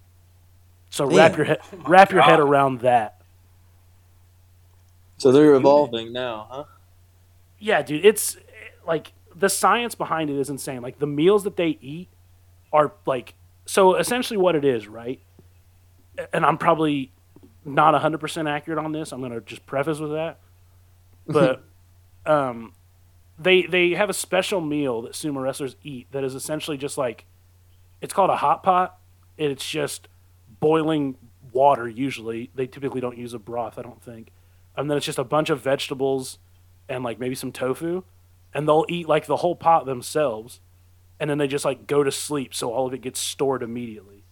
So wrap Damn. your head Oh my wrap your head around that. So they're evolving now, huh? Yeah, dude, it's like the science behind it is insane. Like the meals that they eat are like so essentially what it is, right? And I'm probably not 100% accurate on this. I'm going to just preface with that. But um they they have a special meal that sumo wrestlers eat that is essentially just like it's called a hot pot. It's just boiling water usually. They typically don't use a broth, I don't think. And then it's just a bunch of vegetables and like maybe some tofu and they'll eat like the whole pot themselves and then they just like go to sleep so all of it gets stored immediately.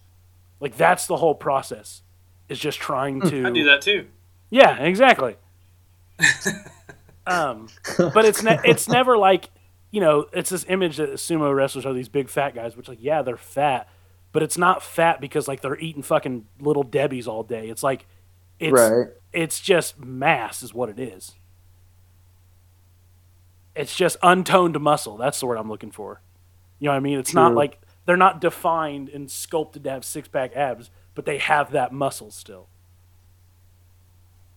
Like that's the whole process. Is just trying to I do that too. yeah, exactly. um, but it's ne- it's never like you know it's this image that sumo wrestlers are these big fat guys, which like yeah they're fat, but it's not fat because like they're eating fucking little debbies all day. It's like it's right. it's just mass is what it is. It's just untoned muscle. That's the word I'm looking for. You know what I mean? It's not like they're not defined and sculpted to have six pack abs, but they have that muscle still.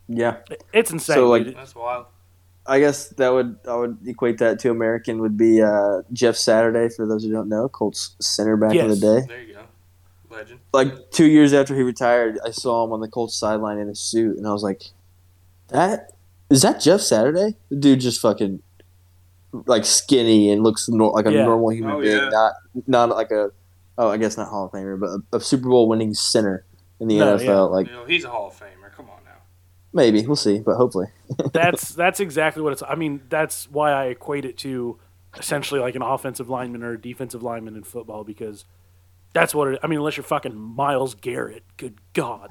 Yeah. It's insane. So, like- dude. That's wild. I guess that would I would equate that to American would be uh, Jeff Saturday for those who don't know, Colts center back in the Yes. day. There you go. Legend. Like two years after he retired, I saw him on the Colts sideline in a suit, and I was like, "That is that Jeff Saturday? The dude just fucking like skinny and looks nor- like a Yeah. normal human Oh, being, yeah. not not like a oh I guess not Hall of Famer, but a, a Super Bowl winning center in the No, NFL. yeah. Like you know, he's a Hall of Famer. Come on now. maybe we'll see, but hopefully. that's that's exactly what it's. I mean, that's why I equate it to essentially like an offensive lineman or a defensive lineman in football because that's what it. I mean, unless you're fucking Myles Garrett, good God,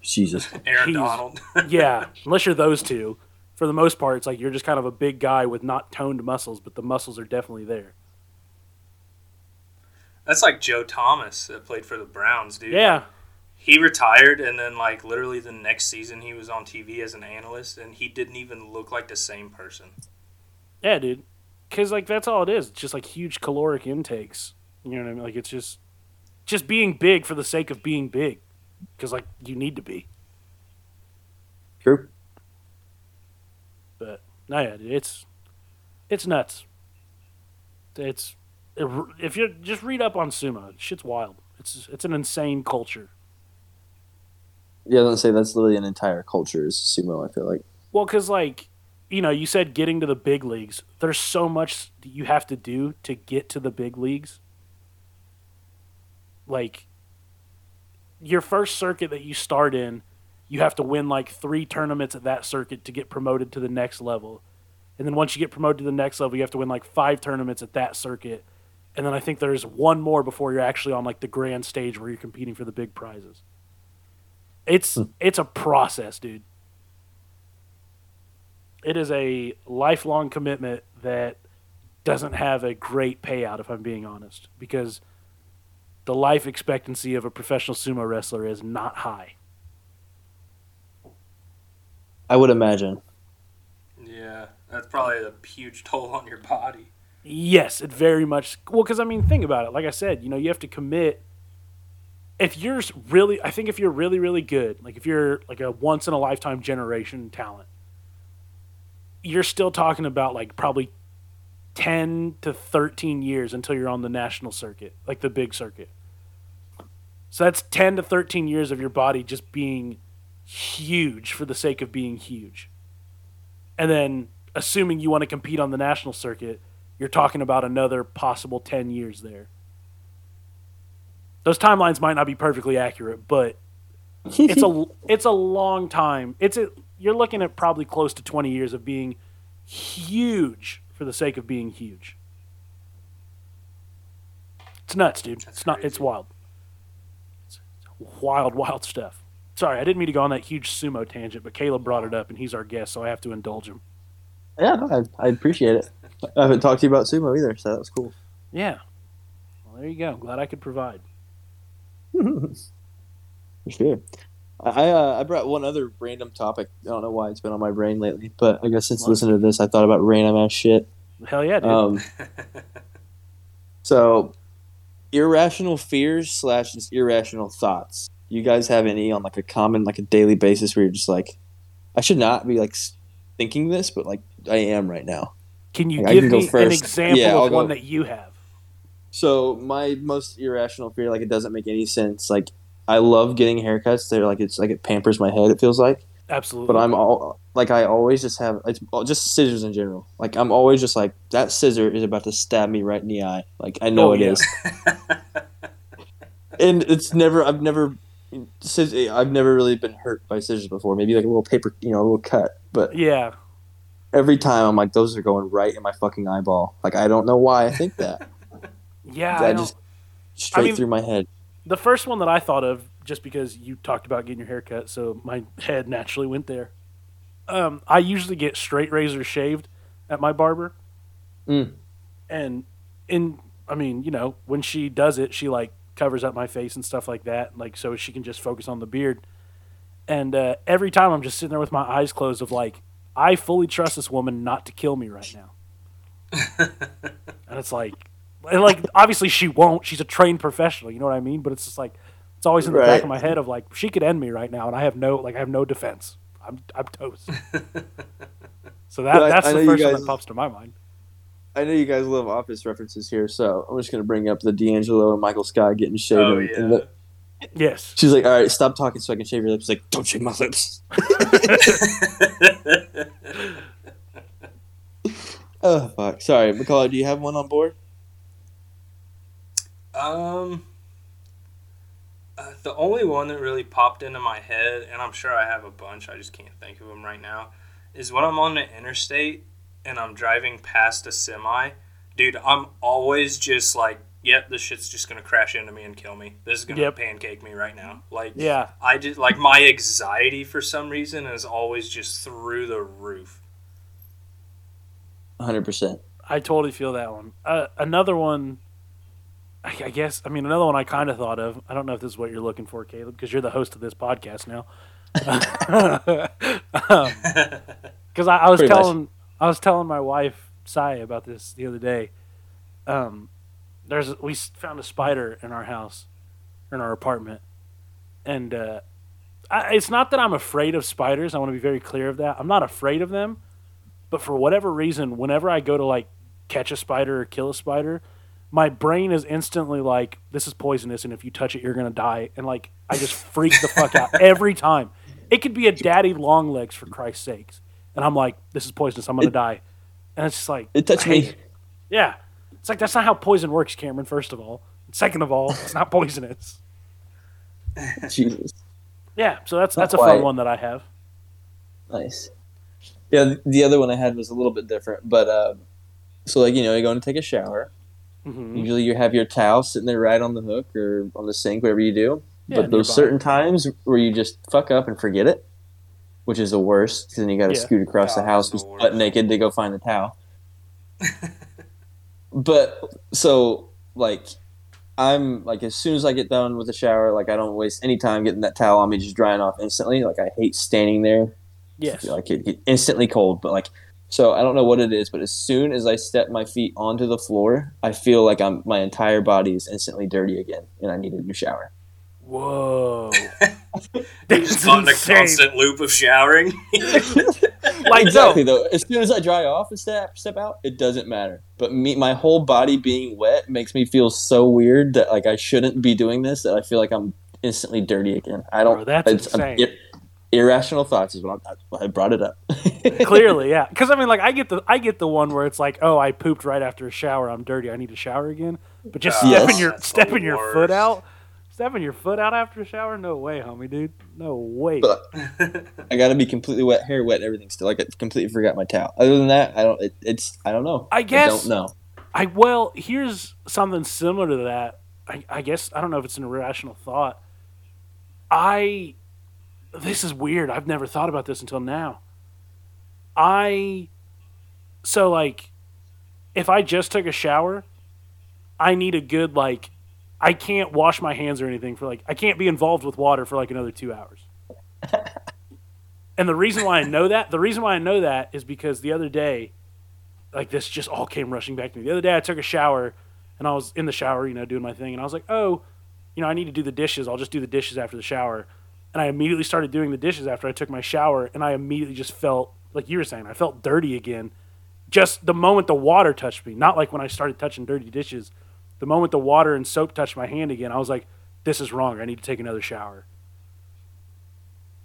Jesus. Aaron He's- Donald. yeah. unless you're those two, for the most part, it's like you're just kind of a big guy with not toned muscles, but the muscles are definitely there. That's like Joe Thomas that played for the Browns, dude. Yeah, He retired, and then like literally the next season, he was on TV as an analyst, and he didn't even look like the same person. yeah, dude. Because like that's all it is. It's just like huge caloric intakes. You know what I mean? Like it's just just being big for the sake of being big. Because like you need to be. True. But no, yeah, dude, it's it's nuts. It's if you just read up on sumo, shit's wild. It's it's an insane culture. Yeah, I gonna say that's literally an entire culture is sumo. I feel like. Well, because like you know, you said getting to the big leagues. There's so much that you have to do to get to the big leagues. Like your first circuit that you start in, you have to win like three tournaments at that circuit to get promoted to the next level. And then once you get promoted to the next level, you have to win like five tournaments at that circuit. And then I think there's one more before you're actually on like the grand stage where you're competing for the big prizes. It's hmm. it's a process, dude. It is a lifelong commitment that doesn't have a great payout if I'm being honest because the life expectancy of a professional sumo wrestler is not high. I would imagine. Yeah, that's probably a huge toll on your body. Yes, it very much. Well, because I mean, think about it. Like I said, you know, you have to commit. If you're really, I think if you're really, really good, like if you're like a once in a lifetime generation talent, you're still talking about like probably 10 to 13 years until you're on the national circuit, like the big circuit. So that's 10 to 13 years of your body just being huge for the sake of being huge. And then, assuming you want to compete on the national circuit, you're talking about another possible 10 years there. Those timelines might not be perfectly accurate, but it's a it's a long time. It's a you're looking at probably close to 20 years of being huge for the sake of being huge. It's nuts, dude. That's it's not it's wild. It's wild wild stuff. Sorry, I didn't mean to go on that huge sumo tangent, but Caleb brought it up and he's our guest, so I have to indulge him. Yeah, no, I, I appreciate it. I haven't talked to you about sumo either, so that was cool. Yeah. Well, there you go. Glad I could provide. For sure. I uh, I brought one other random topic. I don't know why it's been on my brain lately, but I guess since What? listening to this, I thought about random ass shit. Hell yeah, dude. Um, so irrational fears slash just irrational thoughts. You guys have any on like a common like a daily basis where you're just like, I should not be like thinking this, but like I am right now. Can you I give can go me an example Yeah, of one that you have? So my most irrational fear, like it doesn't make any sense. Like I love getting haircuts. They're like it's like it pampers my head. It feels like. Absolutely. but I'm all like I always just have it's just scissors in general. Like I'm always just like that scissor is about to stab me right in the eye. Like I know Oh, it yeah. is, and it's never I've never I've never really been hurt by scissors before. Maybe like a little paper, you know, a little cut. But yeah. Every time I'm like those are going right in my fucking eyeball. Like I don't know why I think that. Yeah. I that don't- just straight mean- through my head. the first one that I thought of, just because you talked about getting your hair cut, so my head naturally went there. Um, I usually get straight razor shaved at my barber. Mm. And in, I mean, you know, when she does it, she like covers up my face and stuff like that, like so she can just focus on the beard. And uh, every time I'm just sitting there with my eyes closed, of like, I fully trust this woman not to kill me right now. and it's like, and like obviously she won't. She's a trained professional. You know what I mean? But it's just like it's always in the back of my head of like she could end me right now, and I have no like I have no defense. I'm I'm toast. So that But I- that's I the you first one that pops to my mind. I know you guys love office references here, so I'm just gonna bring up the D'Angelo and Michael Scott getting shaved. Oh yeah. and the- Yes. she's like, "All right, stop talking so I can shave your lips." Like, don't shave my lips. Oh fuck! Sorry, McCullough. Do you have one on board? Um, uh, the only one that really popped into my head, and I'm sure I have a bunch, I just can't think of them right now, is when I'm on the interstate and I'm driving past a semi. Dude, I'm always just like, yep, this shit's just gonna crash into me and kill me. This is gonna Yep. pancake me right now. Like, Yeah. I just like my anxiety for some reason is always just through the roof. 100. percent I totally feel that one. Uh, another one, I, I guess. I mean, another one I kind of thought of. I don't know if this is what you're looking for, Caleb, because you're the host of this podcast now. Because I, I was Pretty much. telling, I was telling my wife Sai about this the other day. Um, there's we found a spider in our house, in our apartment, and uh, I, it's not that I'm afraid of spiders. I want to be very clear of that. I'm not afraid of them, but for whatever reason, whenever I go to like catch a spider or kill a spider, my brain is instantly like, "This is poisonous, and if you touch it, you're gonna die." And like, I just freak the fuck out every time. It could be a daddy long legs for Christ's sakes, and I'm like, "This is poisonous. I'm gonna It- die." And it's just like, It touched me. it. Yeah, it's like that's not how poison works, Cameron. First of all, second of all, it's not poisonous. Jesus, Yeah, so that's Not that's a quite. fun one that I have. nice. Yeah, the other one I had was a little bit different, but uh, so like you know, you're going to take a shower. hmm Usually, you have your towel sitting there right on the hook or on the sink, whatever you do. Yeah, but those certain times where you just fuck up and forget it, which is the worst, because then you got to Yeah. scoot across the house that's the butt naked to go find the towel. but so like, I'm like as soon as I get done with the shower, like I don't waste any time getting that towel on me, just drying off instantly. Like I hate standing there, Yes. like it get instantly cold. But like, so I don't know what it is, but as soon as I step my feet onto the floor, I feel like I'm my entire body is instantly dirty again, and I need a new shower. Whoa. You're That's just on a constant loop of showering. Like exactly though. As soon as I dry off and step step out, it doesn't matter. But me, my whole body being wet makes me feel so weird that like I shouldn't be doing this. That I feel like I'm instantly dirty again. I don't. Bro, that's it's- insane. ir- irrational thoughts is what I'm, I brought it up. Clearly, yeah. Because I mean, like, I get the I get the one where it's like, oh, I pooped right after a shower. I'm dirty. I need to shower again. But just Yes. stepping your that's stepping your foot out, stepping your foot out after a shower. No way, homie, dude. No way. But- I got to be completely wet, hair wet, everything still. Like I completely forgot my towel. Other than that, I don't. It, it's I don't know. I guess- I don't know. I well, here's something similar to that. I, I guess I don't know if it's an irrational thought. I this is weird. I've never thought about this until now. I so like if I just took a shower, I need a good like I can't wash my hands or anything for like I can't be involved with water for like another 2 hours. and the reason why I know that, the reason why I know that is because the other day like this just all came rushing back to me. The other day I took a shower and I was in the shower, you know, doing my thing and I was like, "Oh, you know, I need to do the dishes. I'll just do the dishes after the shower." And I immediately started doing the dishes after I took my shower and I immediately just felt like you were saying, I felt dirty again. Just the moment the water touched me, not like when I started touching dirty dishes. The moment the water and soap touched my hand again, I was like, "This is wrong. I need to take another shower."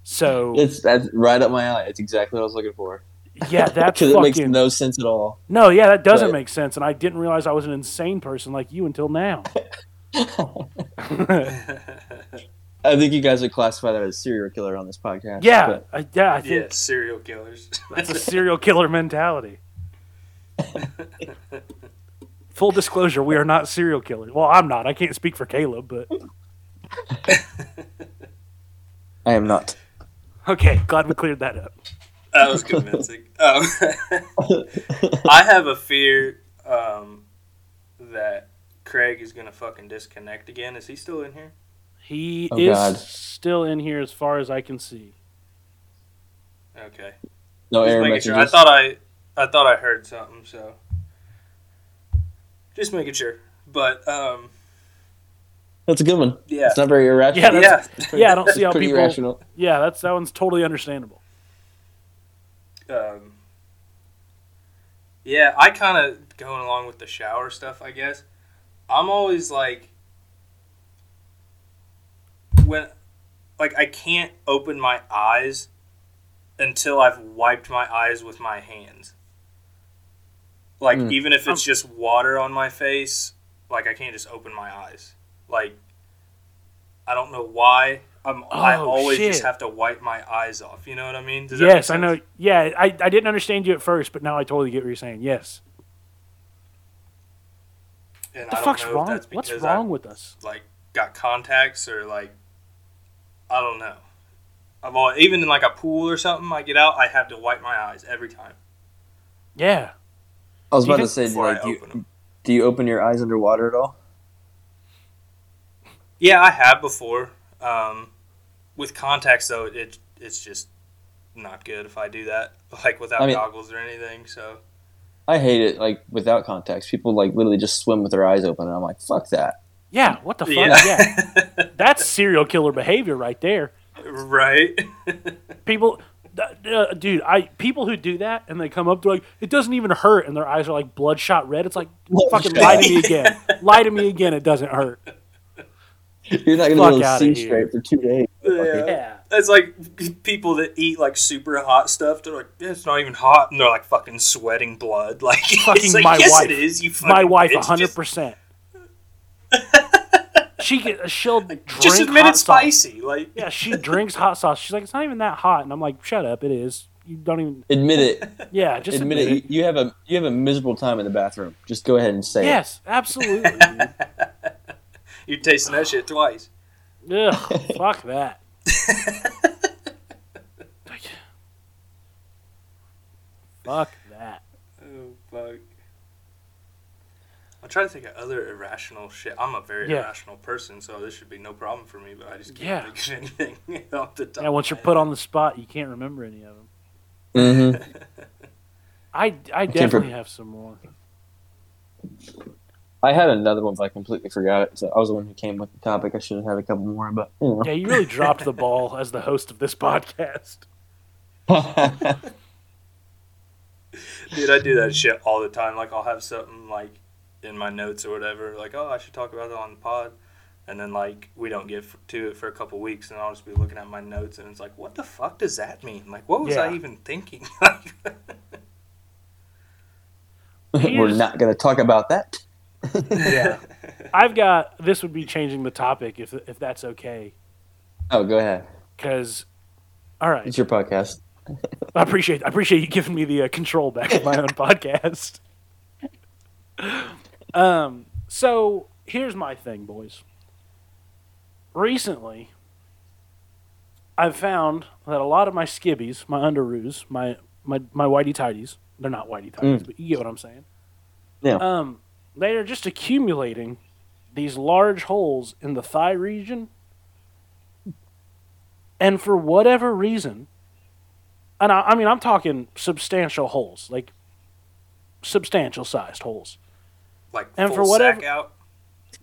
So, It's that's right up my alley. It's exactly what I was looking for. yeah, that's Because it makes no sense at all. No, yeah, that doesn't But- make sense, and I didn't realize I was an insane person like you until now. I think you guys would classify that as serial killer on this podcast. yeah, but- I, yeah, I think yeah, serial killers. that's a serial killer mentality. Full disclosure: we are not serial killers. Well, I'm not. I can't speak for Caleb, but I am not. okay. Glad we cleared that up. that was convincing. Um, I have a fear um, that Craig is gonna fucking disconnect again. Is he still in here? He Oh, is God. still in here, as far as I can see. Okay. No Just error messages. sure. I thought I, I thought I heard something. So, just making sure. But um, That's a good one. yeah, It's not very irrational. Yeah, that's- yeah. Yeah, I don't see It's how pretty people. irrational. Yeah, that's that one's totally understandable. um, yeah, I kind of going along with the shower stuff. I guess I'm always like when like I can't open my eyes until I've wiped my eyes with my hands. Like Mm. even if it's Um, just water on my face, like I can't just open my eyes. Like I don't know why. I'm, I Oh, always just have to wipe my eyes off. You know what I mean? Does Yes, make I know. Yeah, I, I didn't understand you at first, but now I totally get what you're saying. Yes. And the I fuck's wrong? What's wrong I, with us? like got contacts or like I don't know. I've always, even in like a pool or something, I get out, I have to wipe my eyes every time Yeah. I was Do about to say, like, do you, do you open your eyes underwater at all? Yeah, I have before. Um, with contacts though, it it's just not good if I do that, like without I mean- goggles or anything. So I hate it, like, without contacts. People, like, literally just swim with their eyes open, and I'm like, fuck that. Yeah. What the fuck? Yeah. yeah, That's serial killer behavior right there. right. People, d- uh, dude, I people who do that and they come up to like it doesn't even hurt and their eyes are like bloodshot red. It's like fucking lie to me again. lie to me again. It doesn't hurt. You're not going to Fuck be able to see straight for two days. yeah. Yeah. It's like people that eat like super hot stuff. They're like, "Yeah, it's not even hot, and they're like fucking sweating blood. Like, Fucking it's like, my yes, wife. it is. You fucking My wife, bitch. hundred Just- percent. She get she'll drink Just admit hot it's sauce. spicy. Like, Yeah, she drinks hot sauce. She's like, it's not even that hot, and I'm like, shut up, it is. You don't even. Admit it. Yeah, just admit admit, it. You, you have a you have a miserable time in the bathroom. Just go ahead and say it. Yes, absolutely. you're tasting that shit twice. Ugh, fuck that. Fuck that. Oh fuck. I'm trying to think of other irrational shit. I'm a very Yeah. irrational person, so this should be no problem for me. But I just can't Yeah. think of anything off the top. Yeah, once you're put on the spot, you can't remember any of them. it. hmm I, I definitely rem- have some more. I had another one, but I completely forgot it. So I was the one who came with the topic. I should have had a couple more, but you Yeah, you really dropped the ball as the host of this podcast. Dude, I do that shit all the time. Like, I'll have something like in my notes or whatever. Like, oh, I should talk about that on the pod. And then like we don't get f- to it for a couple weeks, and I'll just be looking at my notes, and it's like, what the fuck does that mean? Like, what was I even thinking? We're not going to talk about that. Yeah. I've got this would be changing the topic if if that's okay. Oh, go ahead. Because, all right, It's your podcast. I appreciate I appreciate you giving me the uh, control back of my own podcast. Um, so here's my thing, boys. Recently, I've found that a lot of my skibbies, my underoos, my my my whitey tidies, they're not whitey tidies, Mm. but you get what I'm saying. Yeah. Um, they are just accumulating these large holes in the thigh region, and for whatever reason, and I, I mean I'm talking substantial holes, like substantial sized holes, like And full for whatever- sack out.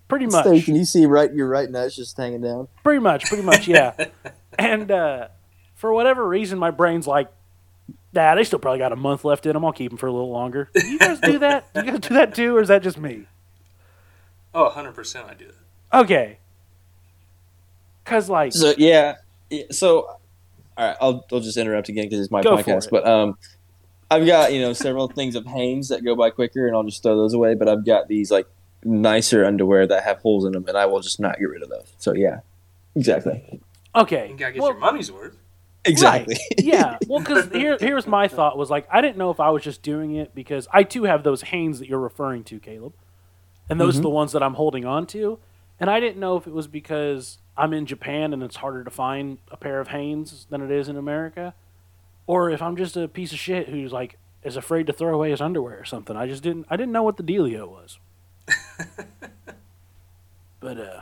pretty much. So can you see right your right nut's just hanging down? Pretty much, pretty much, yeah. and uh, for whatever reason, my brain's like, nah, they still probably got a month left in them. I'll keep them for a little longer. Do you guys do that? Do you guys do that too, or is that just me? Oh, 100 percent, I do that. Okay. Cause like, So yeah, yeah, so all right, I'll I'll just interrupt again because it's my Go for podcast. it. But um, I've got you know several things of Hanes that go by quicker, and I'll just throw those away. But I've got these like nicer underwear that have holes in them, and I will just not get rid of those. So yeah, exactly, okay, You gotta get well, your money's worth. exactly. yeah. Well, because here, here's my thought was like, I didn't know if I was just doing it because I too have those Hanes that you're referring to, Caleb, and those are the mm-hmm. ones that I'm holding on to, and I didn't know if it was because I'm in Japan and it's harder to find a pair of Hanes than it is in America, or if I'm just a piece of shit who's like is afraid to throw away his underwear or something. I just didn't. I didn't know what the dealio was. but uh,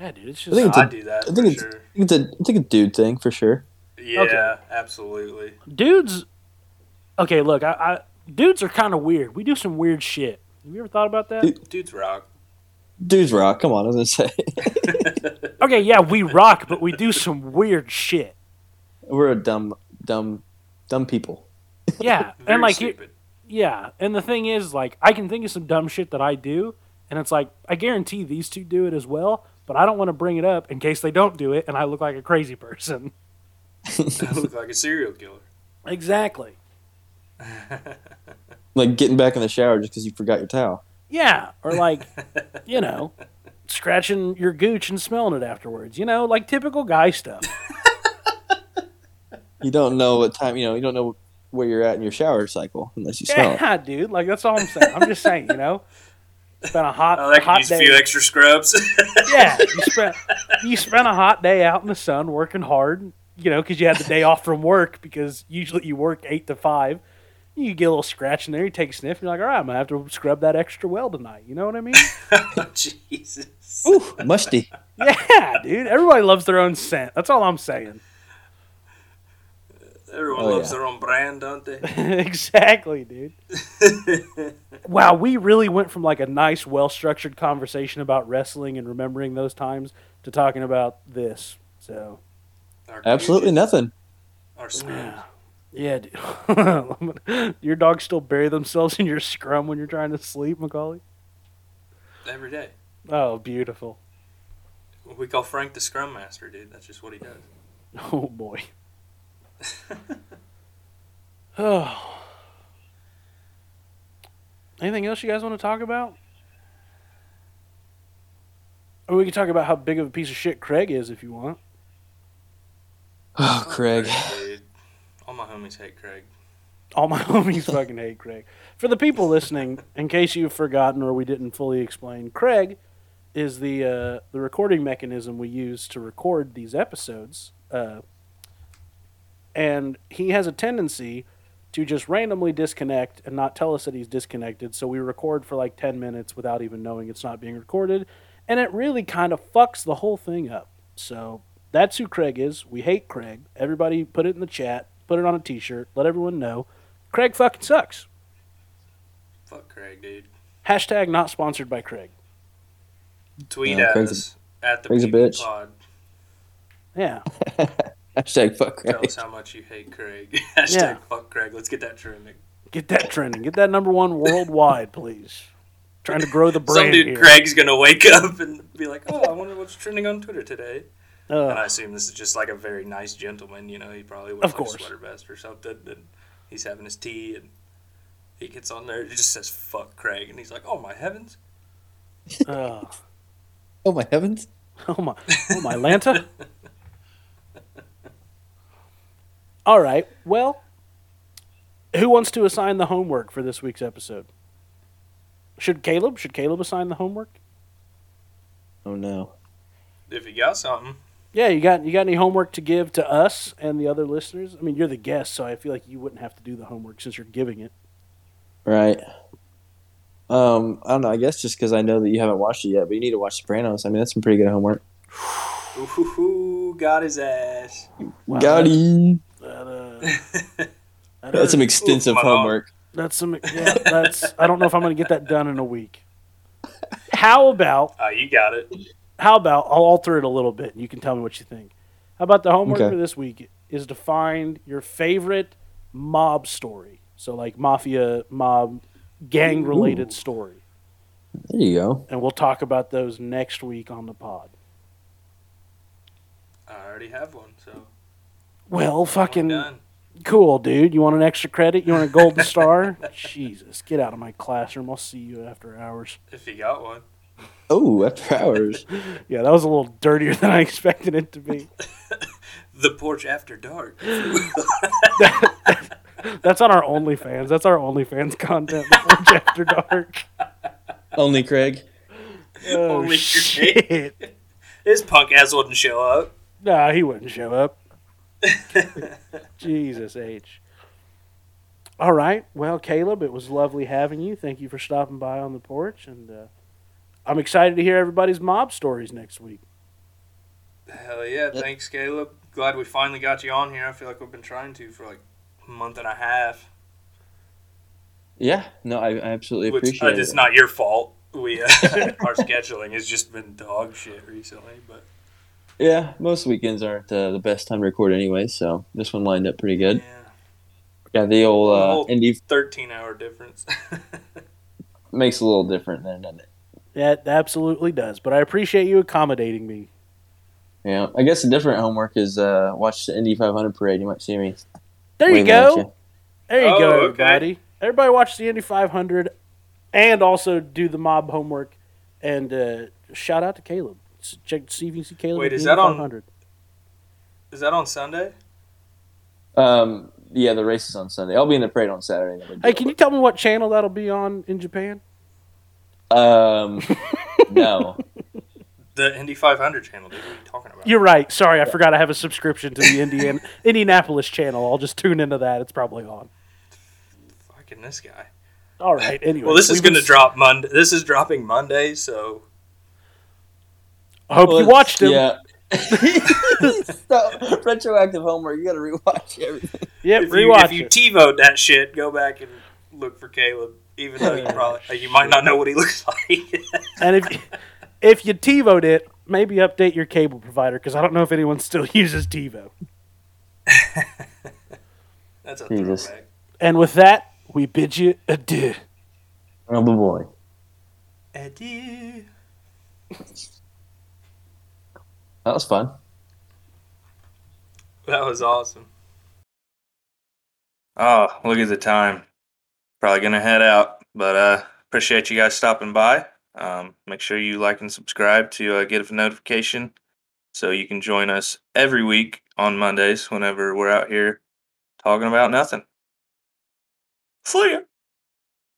yeah, dude, it's I just think it's a- I do that I think for it's- sure. it's a I think a dude thing for sure. Yeah, Okay. absolutely. dudes okay look I, I dudes are kind of weird we do some weird shit have you ever thought about that Dude. Dudes rock. Dudes rock. Come on, I was gonna say okay yeah we rock but we do some weird shit we're a dumb, dumb, dumb people. Yeah, Very and like here- Yeah, and the thing is, like, I can think of some dumb shit that I do, and it's like I guarantee these two do it as well, but I don't want to bring it up in case they don't do it, and I look like a crazy person. I look like a serial killer. Exactly. Like getting back in the shower just because you forgot your towel. Yeah, or like, you know, scratching your gooch and smelling it afterwards. You know, like typical guy stuff. You don't know what time. You know, you don't know where you're at in your shower cycle unless you smell it. Yeah, dude. Like that's all I'm saying. I'm just saying, you know, it's been a hot, Oh, that hot use a day. few extra scrubs. yeah, you spent you spent a hot day out in the sun working hard, you know, because you had the day off from work because usually you work eight to five. You get a little scratch in there, you take a sniff, you're like, all right, I'm gonna have to scrub that extra well tonight. You know what I mean? oh, Jesus. Ooh, musty. yeah, dude. Everybody loves their own scent. That's all I'm saying. Everyone Oh, loves yeah. their own brand, don't they? exactly, dude. wow, we really went from like a nice, well structured conversation about wrestling and remembering those times to talking about this. So Our Absolutely gooches, nothing. Our scrubs. Yeah. Yeah, dude. your dogs still bury themselves in your scrum when you're trying to sleep, Macaulay? Every day. Oh, beautiful. We call Frank the Scrum Master, dude. That's just what he does. Oh, boy. Oh. Anything else you guys want to talk about? Or we can talk about how big of a piece of shit Craig is if you want. Oh, Craig. dude. All my homies hate Craig. All my homies fucking hate Craig. For the people listening, in case you've forgotten or we didn't fully explain, Craig is the uh, the recording mechanism we use to record these episodes, uh, and he has a tendency to just randomly disconnect and not tell us that he's disconnected. So we record for like ten minutes without even knowing it's not being recorded, and it really kind of fucks the whole thing up. So that's who Craig is. We hate Craig. Everybody, put it in the chat. Put it on a T-shirt. Let everyone know. Craig fucking sucks. Fuck Craig, dude. Hashtag not sponsored by Craig. Tweet Yeah, at Craig's a- us at the Craig's a bitch. Pod. Yeah. Hashtag fuck Craig. Tell us how much you hate Craig. Hashtag Yeah. fuck Craig. Let's get that trending. Get that trending. Get that number one worldwide, please. Trying to grow the brand. Some dude here. Craig's gonna wake up and be like, "Oh, I wonder what's trending on Twitter today." And I Uh, assume this is just like a very nice gentleman. You know, he probably Of wears like a sweater vest or something, and he's having his tea, and he gets on there. It just says "fuck Craig," and he's like, "Oh my heavens!" uh, Oh my heavens! oh my, oh my Lanta. All right. Well, who wants to assign the homework for this week's episode? Should Caleb? Should Caleb assign the homework? Oh no. If you got something, Yeah, you got you got any homework to give to us and the other listeners? I mean, you're the guest, so I feel like you wouldn't have to do the homework since you're giving it. Right. Um, I don't know. I guess just because I know that you haven't watched it yet, but you need to watch Sopranos. I mean, that's some pretty good homework. ooh, got his ass. Wow, Got him. That, that That's some extensive my arm. homework. That's some. Yeah, that's. I don't know if I'm going to get that done in a week. How about? Oh, you got it. How about? I'll alter it a little bit. and You can tell me what you think. How about the homework Okay. for this week is to find your favorite mob story. So like mafia, mob, gang related story, There you go. and we'll talk about those next week on the pod. I already have one, so Well, fucking done. Cool, dude. You want an extra credit? You want a golden star? Jesus, get out of my classroom. I'll see you after hours. If you got one, Oh, after hours. Yeah, that was a little dirtier than I expected it to be. the porch after dark. That's on our OnlyFans. That's our OnlyFans content. The Porch After Dark. Only Craig. Oh, Only shit. His punk ass wouldn't show up. Nah, he wouldn't show up. Jesus H. All right. Well, Caleb, it was lovely having you. Thank you for stopping by on the porch, and uh, I'm excited to hear everybody's mob stories next week. Hell yeah! Thanks, Caleb. Glad we finally got you on here. I feel like we've been trying to for like a month and a half. Yeah. No, I, I absolutely Which appreciate uh, it's not your fault. We uh, our scheduling has just been dog shit recently, but Yeah, most weekends aren't uh, the best time to record anyway, so this one lined up pretty good. yeah. Yeah, the old uh, Old. Indy 13 hour difference. makes a little different then, doesn't it? Yeah, absolutely does. But I appreciate you accommodating me. Yeah, I guess a different homework is uh, watch the Indy 500 parade. You might see me. There you waving at go. There you Oh, go, okay. everybody. Everybody watch the Indy 500 and also do the mob homework. And uh, shout out to Caleb. S- Check see if you see Caleb. Wait, is that on- 500. Is that on Sunday? Um, yeah, the race is on Sunday. I'll be in the parade on Saturday. Hey, deal. can you tell me what channel that'll be on in Japan? Um, no. The Indy 500 channel, dude. What are you talking about? You're right. Sorry, I forgot I have a subscription to the Indian Indianapolis channel. I'll just tune into that. It's probably on. Fucking this guy. All right. Anyway, Well, this is we've going to drop Monday. This is dropping Monday, so I hope Well, you watched him. Yeah. Stop. Retroactive homework. You got to rewatch everything. Yep, if you, rewatch if you it. TiVo that shit, go back and look for Caleb. Even though you probably uh, you might not know what he looks like. and if if you TiVoed it, maybe update your cable provider because I don't know if anyone still uses TiVo. That's a Jesus. throwback. And with that, we bid you adieu. Oh boy. Adieu. That was fun. That was awesome. Oh, look at the time. Probably gonna head out, but uh, appreciate you guys stopping by. Um, make sure you like and subscribe to uh, get a notification so you can join us every week on Mondays whenever we're out here talking about nothing. See ya.